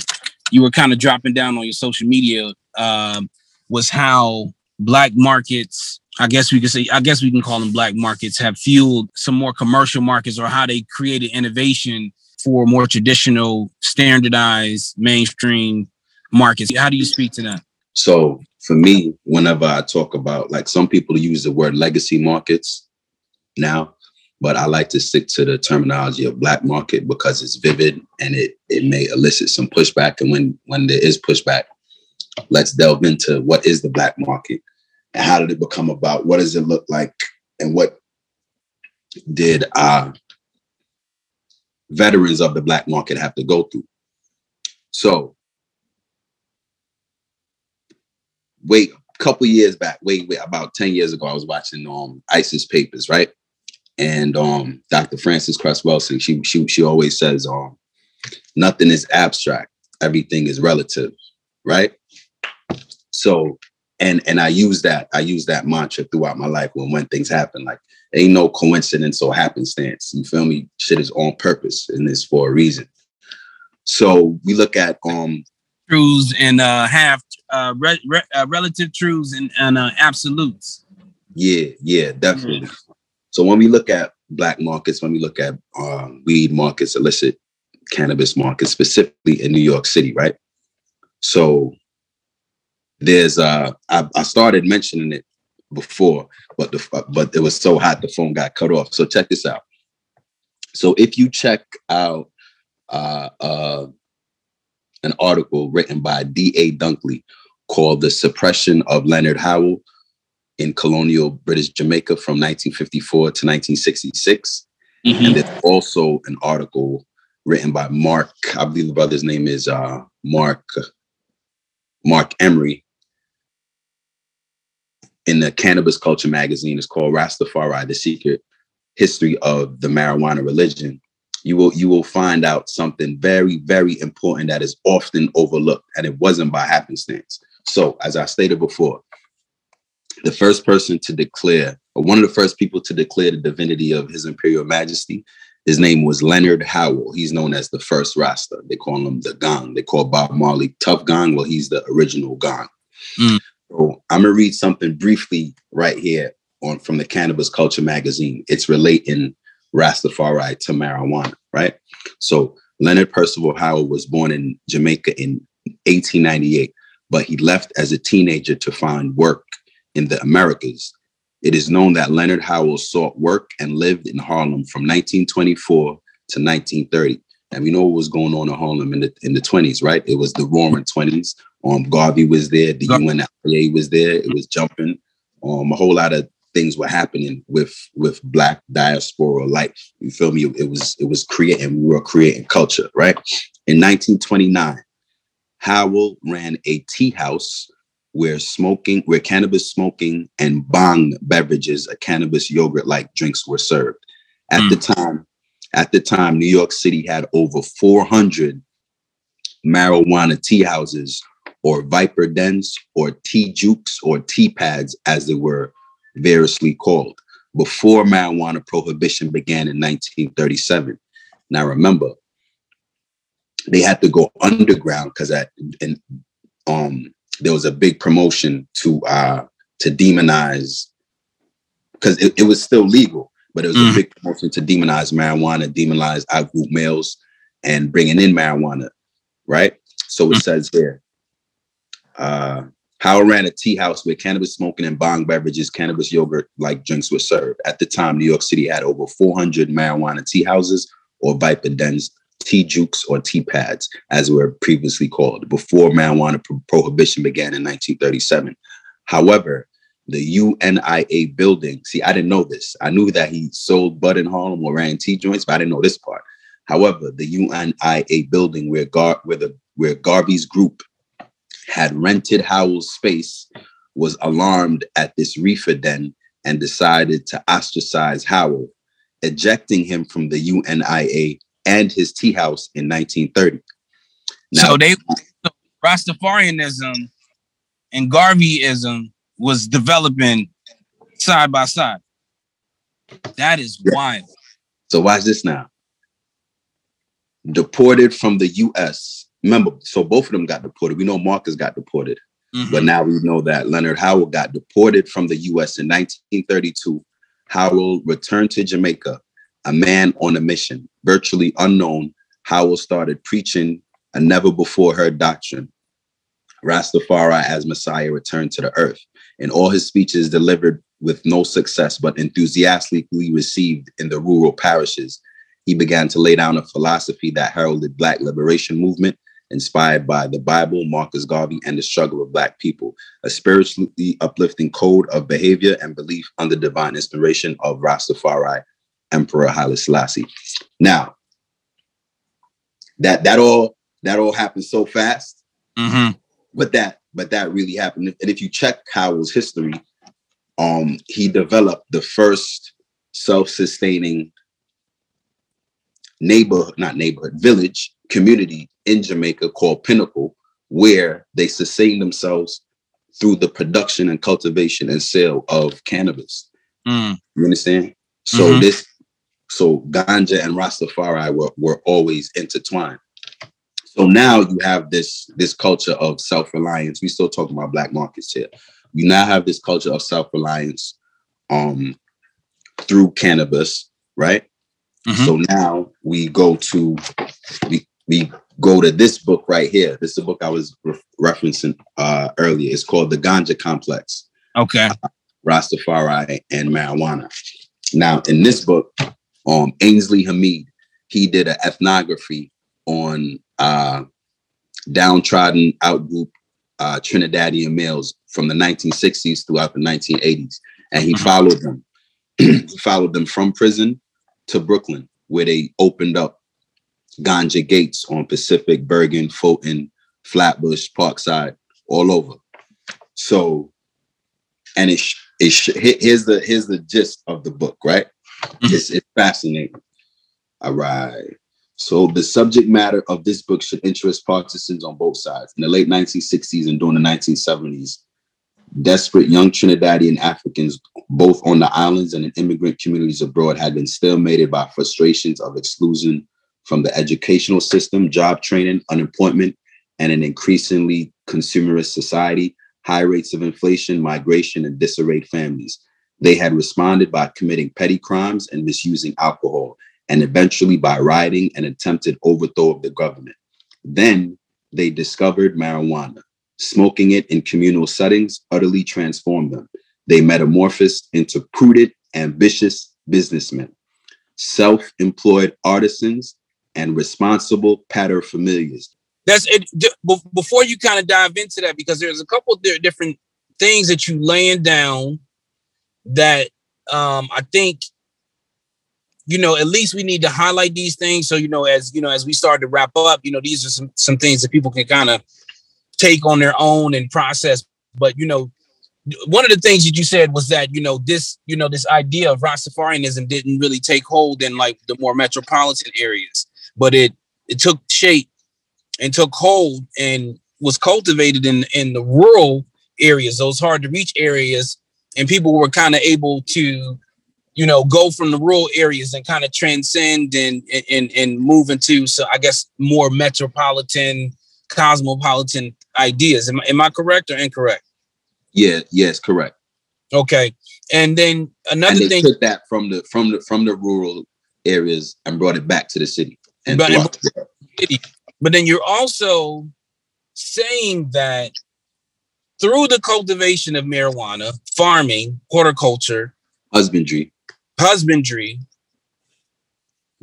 you were kind of dropping down on your social media um, was how black markets, I guess we could say, I guess we can call them black markets, have fueled some more commercial markets, or how they created innovation for more traditional, standardized, mainstream markets. how do you speak to that? So for me, whenever I talk about like some people use the word legacy markets now, but I like to stick to the terminology of black market because it's vivid and it it may elicit some pushback. And when when there is pushback, let's delve into what is the black market and how did it become about? What does it look like? And what did uh veterans of the black market have to go through? So wait, a couple years back, wait, wait, about 10 years ago, I was watching um ISIS papers, right? And um Dr. Frances Cress Welsing, she she she always says um nothing is abstract, everything is relative, right? So and and I use that, I use that mantra throughout my life when when things happen. Like ain't no coincidence or happenstance. You feel me? Shit is on purpose and it's for a reason. So we look at um Truths and uh, half uh, re- re- uh, relative truths and, and uh, absolutes. Yeah, yeah, definitely. So when we look at black markets, when we look at um, weed markets, illicit cannabis markets, specifically in New York City, right? So there's uh, I, I started mentioning it before, but the but it was so hot the phone got cut off. So check this out. So if you check out uh, uh, an article written by D.A. Dunkley called The Suppression of Leonard Howell in Colonial British Jamaica from 1954 to 1966. And there's also an article written by Marc, I believe the brother's name is uh, Marc, Marc Emery in the Cannabis Culture magazine. It's called Rastafari, The Secret History of the Marijuana Religion you will you will find out something very very important that is often overlooked and it wasn't by happenstance. So as i stated before the first person to declare or one of the first people to declare the divinity of his imperial majesty his name was leonard howell. He's known as the first rasta. They call him the gong. They call bob marley Tuff Gong. Well he's the original gong. Mm. so i'm gonna read something briefly right here on from the cannabis culture magazine. It's relating Rastafari to marijuana, right? So Leonard Percival Howell was born in Jamaica in 1898, but he left as a teenager to find work in the Americas. It is known that Leonard Howell sought work and lived in Harlem from 1924 to 1930. And we know what was going on in Harlem in the in the 20s, right? It was the roaring 20s. Um, Garvey was there, the UNFPA was there, it was jumping. Um, a whole lot of things were happening with with black diaspora life. You feel me? It was it was creating we were creating culture right? In 1929 howell ran a tea house where smoking where cannabis smoking and bhang beverages a cannabis yogurt like drinks were served. At hmm. the time at the time new york city had over 400 marijuana tea houses or viper dens or tea jukes or tea pads as they were variously called before marijuana prohibition began in 1937. Now remember, they had to go underground because at and um there was a big promotion to uh to demonize because it, it was still legal, but it was Mm. a big promotion to demonize marijuana, demonize out group males, and bringing in marijuana, right? So it says here, uh, Howell ran a tea house where cannabis smoking and bhang beverages, cannabis yogurt like drinks were served. At the time, New York City had over 400 marijuana tea houses or Viper dens, tea jukes, or tea pads, as were previously called, before marijuana pro- prohibition began in 1937. However, the UNIA building, see, I didn't know this. I knew that he sold bud in Harlem or ran tea joints, but I didn't know this part. However, the UNIA building where Gar where the where Garvey's group had rented Howell's space was alarmed at this reefer den and decided to ostracize Howell, ejecting him from the UNIA and his tea house in 1930. so they Rastafarianism and Garveyism was developing side by side. That is wild. So watch this now. Deported from the US. Remember, so both of them got deported. We know Marcus got deported, Mhm. but now we know that Leonard Howell got deported from the US in 1932. Howell returned to Jamaica, a man on a mission, virtually unknown. Howell started preaching a never before heard doctrine. Rastafari as Messiah returned to the earth. and all his speeches delivered with no success, but enthusiastically received in the rural parishes, he began to lay down a philosophy that heralded Black liberation movement, inspired by the Bible, Marcus Garvey, and the struggle of Black people, a spiritually uplifting code of behavior and belief under divine inspiration of Rastafari, Emperor Haile Selassie. Now, that that all that all happened so fast, Mm-hmm. but that but that really happened. And if you check Howell's history, um, he developed the first self-sustaining neighborhood, not neighborhood, village community in Jamaica called Pinnacle, where they sustain themselves through the production and cultivation and sale of cannabis. Mm. You understand? So Mhm. this, so ganja and Rastafari were, were always intertwined. So now you have this this culture of self-reliance. We still talking about black markets here. You now have this culture of self-reliance um through cannabis, right? Mhm. So now we go to we we go to this book right here. This is the book I was re- referencing uh earlier. It's called The Ganja Complex. Okay. Rastafari and marijuana. Now, in this book, um, Ansley Hamid, he did an ethnography on uh, downtrodden outgroup uh, Trinidadian males from the 1960s throughout the 1980s, and he followed them. he followed them from prison to Brooklyn, where they opened up ganja gates on Pacific, Bergen, Fulton, Flatbush, Parkside, all over. So and it, it here's the here's the gist of the book right? Mm-hmm. It's, it's fascinating. All right. So the subject matter of this book should interest partisans on both sides. In the late 1960s and during the 1970s desperate young trinidadian africans both on the islands and in immigrant communities abroad had been stalemated by frustrations of exclusion from the educational system job training unemployment and an increasingly consumerist society high rates of inflation, migration, and disarrayed families. They had responded by committing petty crimes and misusing alcohol, and eventually by rioting and attempted overthrow of the government. Then they discovered marijuana. Smoking it in communal settings utterly transformed them. They metamorphosed into prudent, ambitious businessmen, self employed artisans, and responsible paterfamilias. That's it. Before you kind of dive into that, because there's a couple di- different things that you laying down that um I think you know at least we need to highlight these things. So you know as you know as we start to wrap up you know these are some some things that people can kind of take on their own and process. But you know one of the things that you said was that you know this you know this idea of Rastafarianism didn't really take hold in like the more metropolitan areas but it it took shape and took hold and was cultivated in in the rural areas those hard to reach areas and people were kind of able to you know go from the rural areas and kind of transcend and and and move into so i guess more metropolitan cosmopolitan ideas am, I- am i correct or incorrect Yeah, yes, correct. okay and then another and they thing took that from the from the from the rural areas and brought it back to the city. And But- throughout the world. city. But then you're also saying that through the cultivation of marijuana, farming, horticulture, husbandry, husbandry,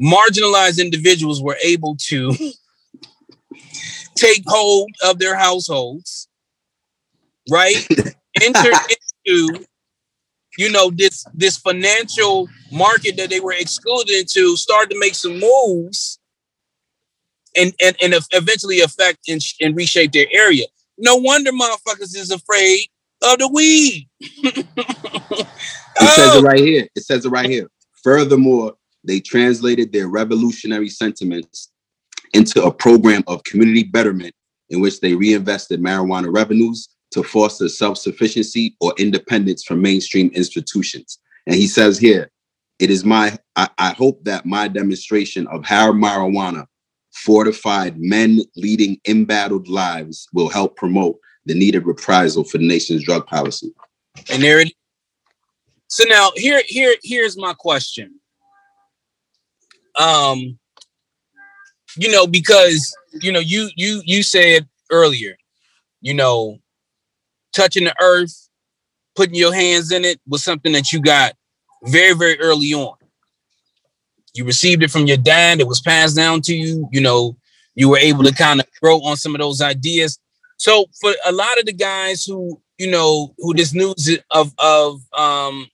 marginalized individuals were able to take hold of their households, right? Enter into you know this this financial market that they were excluded into started to make some moves and and, and eventually affect and, and reshape their area no wonder motherfuckers is afraid of the weed It says it oh. right here. It says it right here. Furthermore, they translated their revolutionary sentiments into a program of community betterment in which they reinvested marijuana revenues to foster self-sufficiency or independence from mainstream institutions. And he says here, it is my I, I hope that my demonstration of how marijuana fortified men leading embattled lives will help promote the needed reprisal for the nation's drug policy. and there it so now here here here's my question um you know because you know you you you said earlier you know, touching the earth, putting your hands in it was something that you got very, very early on. You received it from your dad, it was passed down to you, you know, you were able to kind of grow on some of those ideas. So for a lot of the guys who, you know, who this news of of um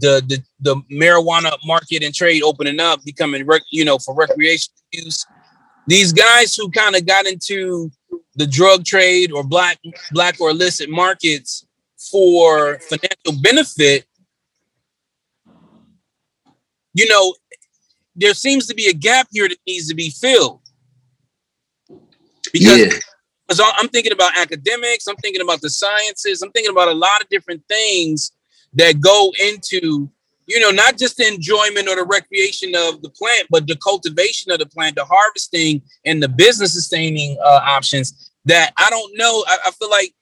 the the the marijuana market and trade opening up, becoming rec- you know for recreational use. These guys who kind of got into the drug trade or black black or illicit markets for financial benefit, you know, there seems to be a gap here that needs to be filled. Because Yeah. because I'm thinking about academics, I'm thinking about the sciences, I'm thinking about a lot of different things that go into, you know, not just the enjoyment or the recreation of the plant, but the cultivation of the plant, the harvesting and the business sustaining uh, options that I don't know. I, I feel like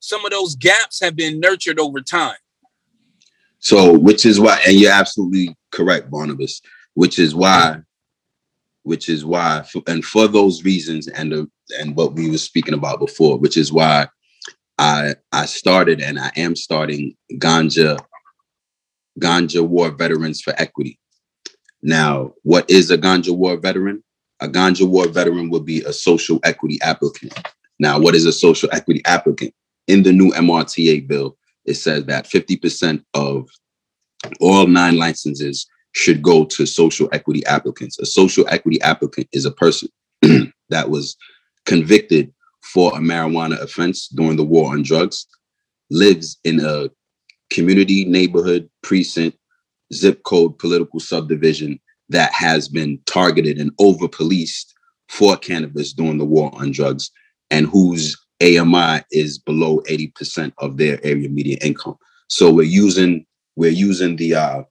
some of those gaps have been nurtured over time. So, which is why, and you're absolutely correct, Barnabas. Which is why, which is why, and for those reasons, and the, and what we were speaking about before, which is why I I started and I am starting Ganja Ganja War Veterans for Equity. Now, what is a Ganja War veteran? A Ganja War veteran would be a social equity applicant. Now, what is a social equity applicant? In the new MRTA bill, it says that 50% of all nine licenses should go to social equity applicants. A social equity applicant is a person that was convicted for a marijuana offense during the war on drugs, lives in a community, neighborhood, precinct, zip code, political subdivision that has been targeted and over policed for cannabis during the war on drugs and whose AMI is below 80% of their area median income. So we're using we're using the uh,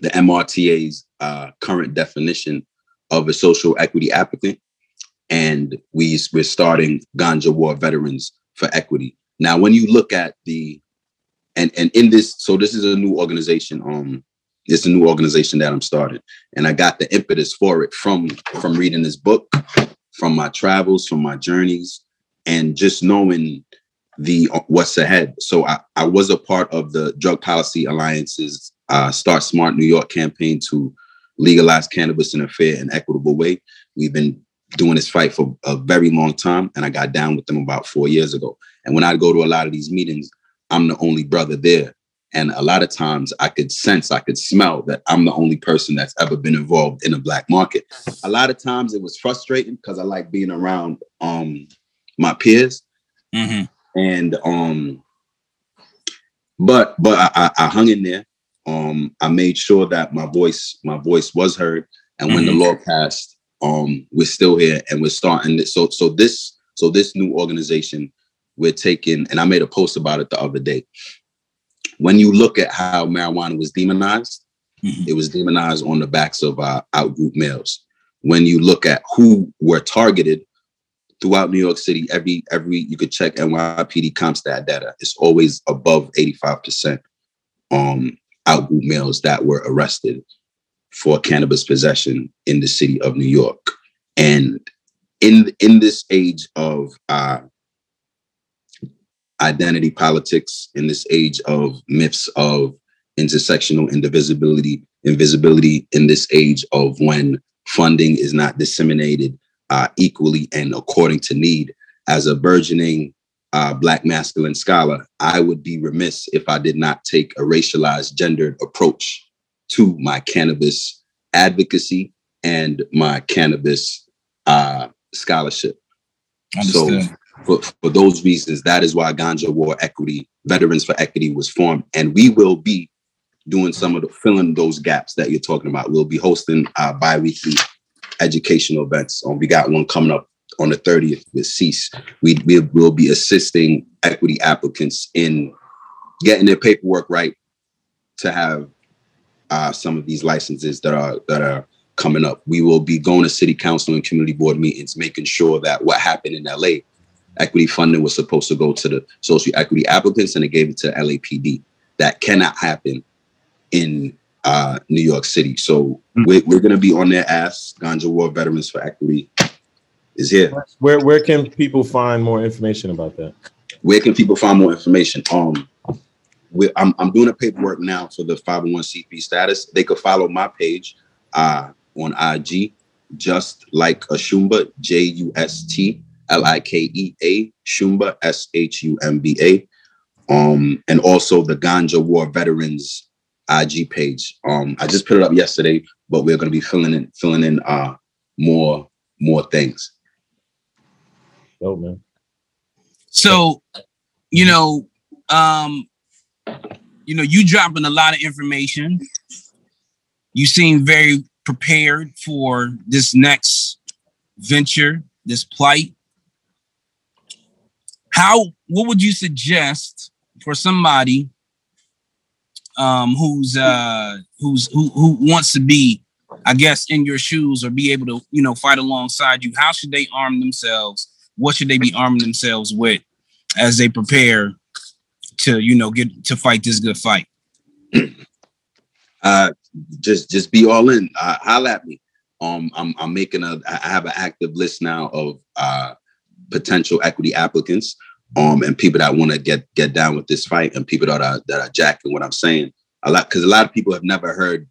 the MRTA's uh, current definition of a social equity applicant, and we we're starting Ganja War Veterans for Equity. Now, when you look at the and and in this, so this is a new organization. Um, it's a new organization that I'm starting, and I got the impetus for it from from reading this book, from my travels, from my journeys, and just knowing the what's ahead. So I, I was a part of the Drug Policy Alliance's uh, Start Smart New York campaign to legalize cannabis in a fair and equitable way. We've been doing this fight for a very long time, and I got down with them about four years ago. And when I go to a lot of these meetings, I'm the only brother there. And a lot of times I could sense, I could smell that I'm the only person that's ever been involved in a black market. A lot of times it was frustrating because I like being around um, my peers. And um, but but I, I, I hung in there. Um, I made sure that my voice my voice was heard. And when the law passed, um, we're still here and we're starting. This. So so this so this new organization we're taking, and I made a post about it the other day. When you look at how marijuana was demonized, it was demonized on the backs of uh, outgroup males. When you look at who were targeted throughout New York City, every every you could check NYPD CompStat data. It's always above 85% um outgroup males that were arrested for cannabis possession in the city of New York. And in in this age of uh identity politics, in this age of myths of intersectional indivisibility, invisibility, in this age of when funding is not disseminated uh, equally and according to need. As a burgeoning uh, Black masculine scholar, I would be remiss if I did not take a racialized, gendered approach to my cannabis advocacy and my cannabis uh, scholarship. Understood. So, for, for those reasons, that is why Ganja War Equity, Veterans for Equity, was formed, and we will be doing some of the filling those gaps that you're talking about. We'll be hosting uh, bi-weekly educational events. Um, we got one coming up on the 30th with Cease. We, we will be assisting equity applicants in getting their paperwork right to have uh, some of these licenses that are that are coming up. We will be going to city council and community board meetings, making sure that what happened in LA, equity funding was supposed to go to the social equity applicants, and they gave it to LAPD. That cannot happen in uh, New York City. So we're, we're going to be on their ass, Ganja War Veterans for Equity. is here. Where where can people find more information about that? Where can people find more information? Um, we, I'm I'm doing the paperwork now for the 501c3 status. They could follow my page uh, on IG, just like a Shumba, J U S T L I K E A, Shumba, S H U M B A. Um, and also the Ganja War Veterans IG page. Um, I just put it up yesterday, but we're going to be filling in filling in uh more more things. Dope, man. So, you know, um, you know, you dropping a lot of information. You seem very prepared for this next venture, this plight. How what would you suggest for somebody um who's uh who's who who wants to be I guess in your shoes or be able to, you know, fight alongside you? How should they arm themselves? What should they be arming themselves with as they prepare to, you know, get to fight this good fight? uh just just be all in uh holla at me um i'm i'm making a i have an active list now of uh potential equity applicants um and people that want to get get down with this fight and people that are that are jacking what i'm saying a lot because a lot of people have never heard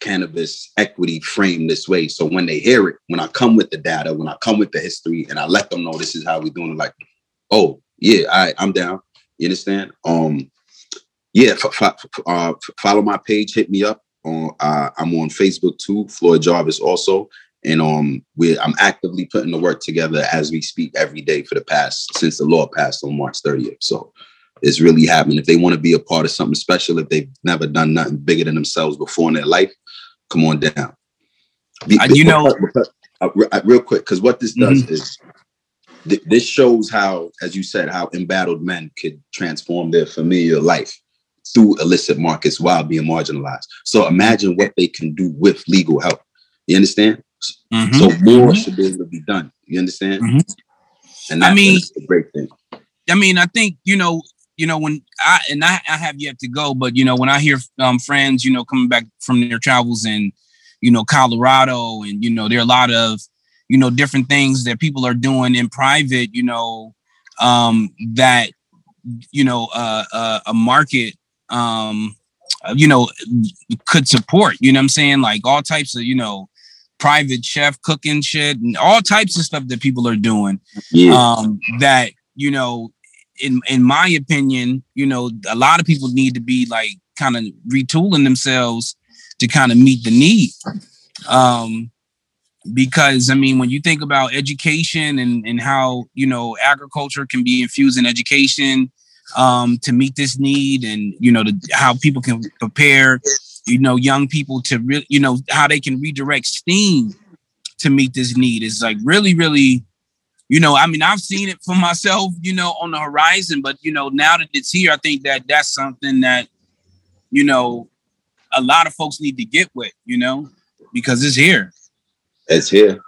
cannabis equity framed this way so when they hear it when i come with the data when i come with the history and i let them know this is how we're doing like oh yeah I, i'm down you understand um yeah, f- f- uh, follow my page. Hit me up on. Uh, I'm on Facebook too, Floyd Jarvis also, and um, we I'm actively putting the work together as we speak every day for the past since the law passed on March 30th. So it's really happening. If they want to be a part of something special, if they've never done nothing bigger than themselves before in their life, come on down. Be- Uh, you know- uh, uh, real quick, because what this does Mhm. is th- this shows how, as you said, how embattled men could transform their familiar life through illicit markets while being marginalized. So imagine what they can do with legal help. You understand? Mhm. So more should be able to be done. You understand? Mhm. And I mean- that's a great thing. I mean, I think you know, you know, when I and I, I have yet to go, but you know, when I hear um, friends, you know, coming back from their travels in, you know, Colorado, and you know, there are a lot of, you know, different things that people are doing in private, you know, um, that, you know, uh, uh, a market, um, uh, you know, could support. You know, what I'm saying like all types of, you know, private chef cooking shit and all types of stuff that people are doing Yeah. um that you know in in my opinion you know a lot of people need to be like kind of retooling themselves to kind of meet the need um because i mean when you think about education and and how you know agriculture can be infused in education um to meet this need and you know the, how people can prepare you know young people to really you know how they can redirect steam to meet this need is like really really you know i mean i've seen it for myself you know on the horizon but you know now that it's here i think that that's something that you know a lot of folks need to get with you know because it's here It's here.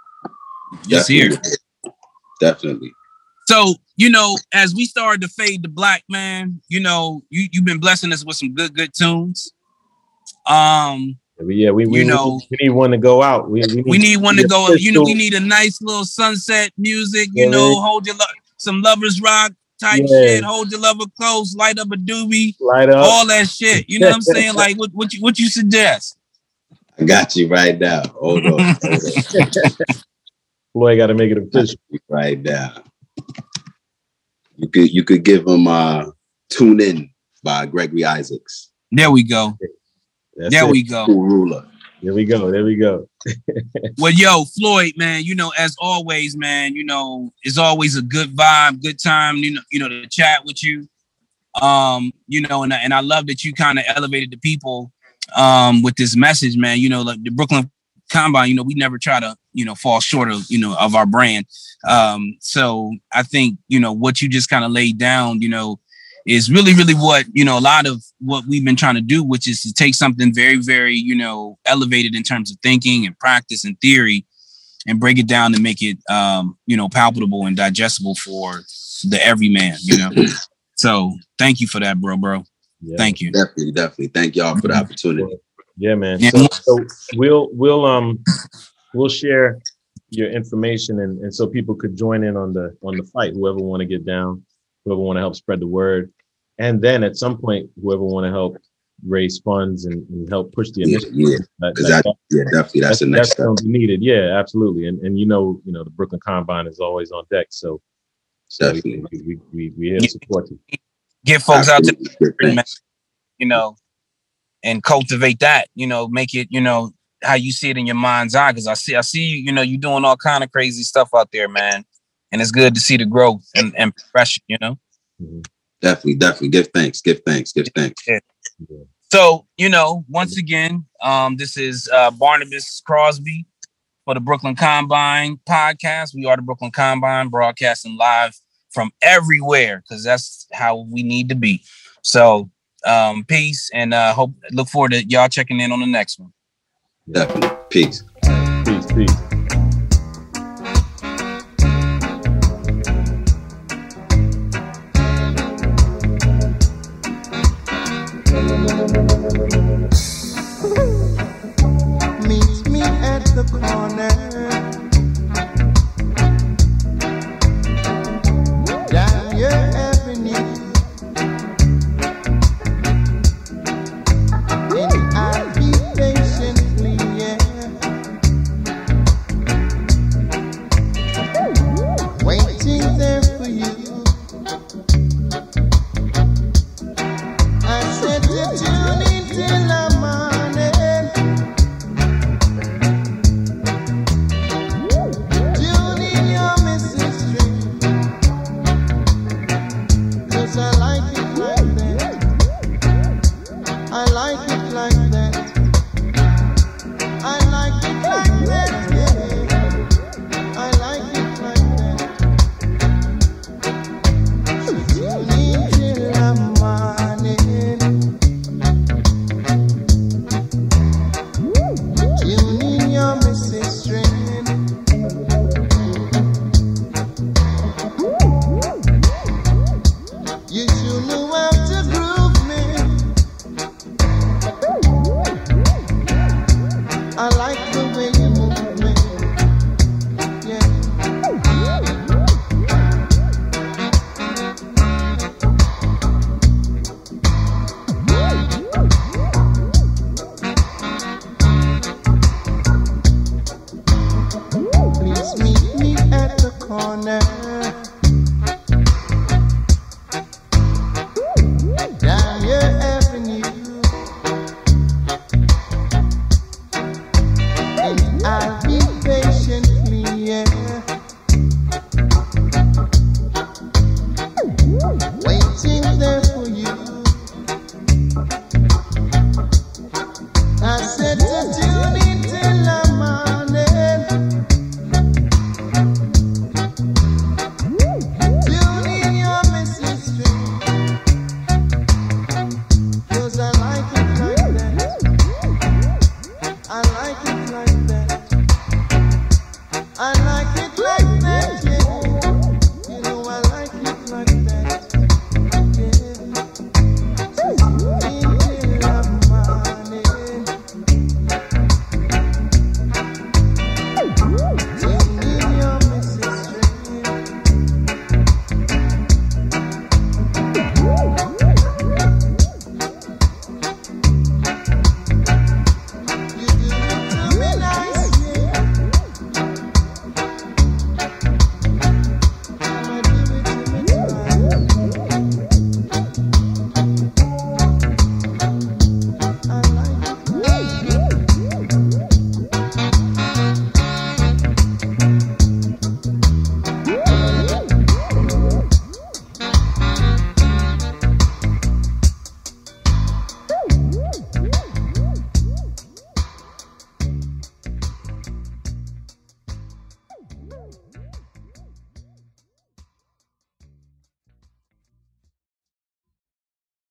it's here Definitely. Definitely. so you know as we started to fade the black man you know you you've been blessing us with some good good tunes um Yeah, we we, You know- we need one to go out. We, we need, we need one to the go you know we need a nice little sunset music you Yeah, know hold your lo- some lovers rock type Yeah. shit hold your lover close light up a doobie light up. all that shit you know what i'm saying like what what you, what you suggest I got you right now. Hold on. Hold on. Floyd got to make it official. right now. You could you could give them uh Tune In by Gregory Isaacs. there we go That's there it. we go Cool ruler. There we go. There we go. well yo floyd man you know as always man you know it's always a good vibe good time you know you know to chat with you um you know and, and i love that you kind of elevated the people um with this message man you know like the brooklyn combine you know we never try to you know fall short of you know of our brand um so i think you know what you just kind of laid down you know is really really what you know a lot of what we've been trying to do which is to take something very very you know elevated in terms of thinking and practice and theory and break it down to make it um you know palpable and digestible for the everyman you know so thank you for that bro bro Yeah. thank you Definitely, definitely. Thank y'all for the opportunity. Yeah, man. Yeah. So, so we'll we'll um we'll share your information and, and so people could join in on the on the fight whoever want to get down whoever want to help spread the word and then at some point whoever want to help raise funds and, and help push the initiative yeah. that- Because that- that, yeah, definitely that's the next that's step. gonna be needed yeah absolutely and and you know you know the brooklyn combine is always on deck so so we, Definitely. we, we, we here to support you Get folks out there, Absolutely. Good, thanks. you know, and cultivate that. You know, make it, you know, how you see it in your mind's eye. Because I see, I see you. You know, you doing all kind of crazy stuff out there, man. And it's good to see the growth and, and progression. You know. Mm-hmm. Definitely, definitely. Give thanks. Give thanks. Give thanks. So, you know, once again, um, this is uh, Barnabas Crosby for the Brooklyn Combine podcast. We are the Brooklyn Combine, broadcasting live from everywhere because that's how we need to be. So, um, peace and uh, hope look forward to y'all checking in on the next one. Definitely. Peace. peace peace the corner.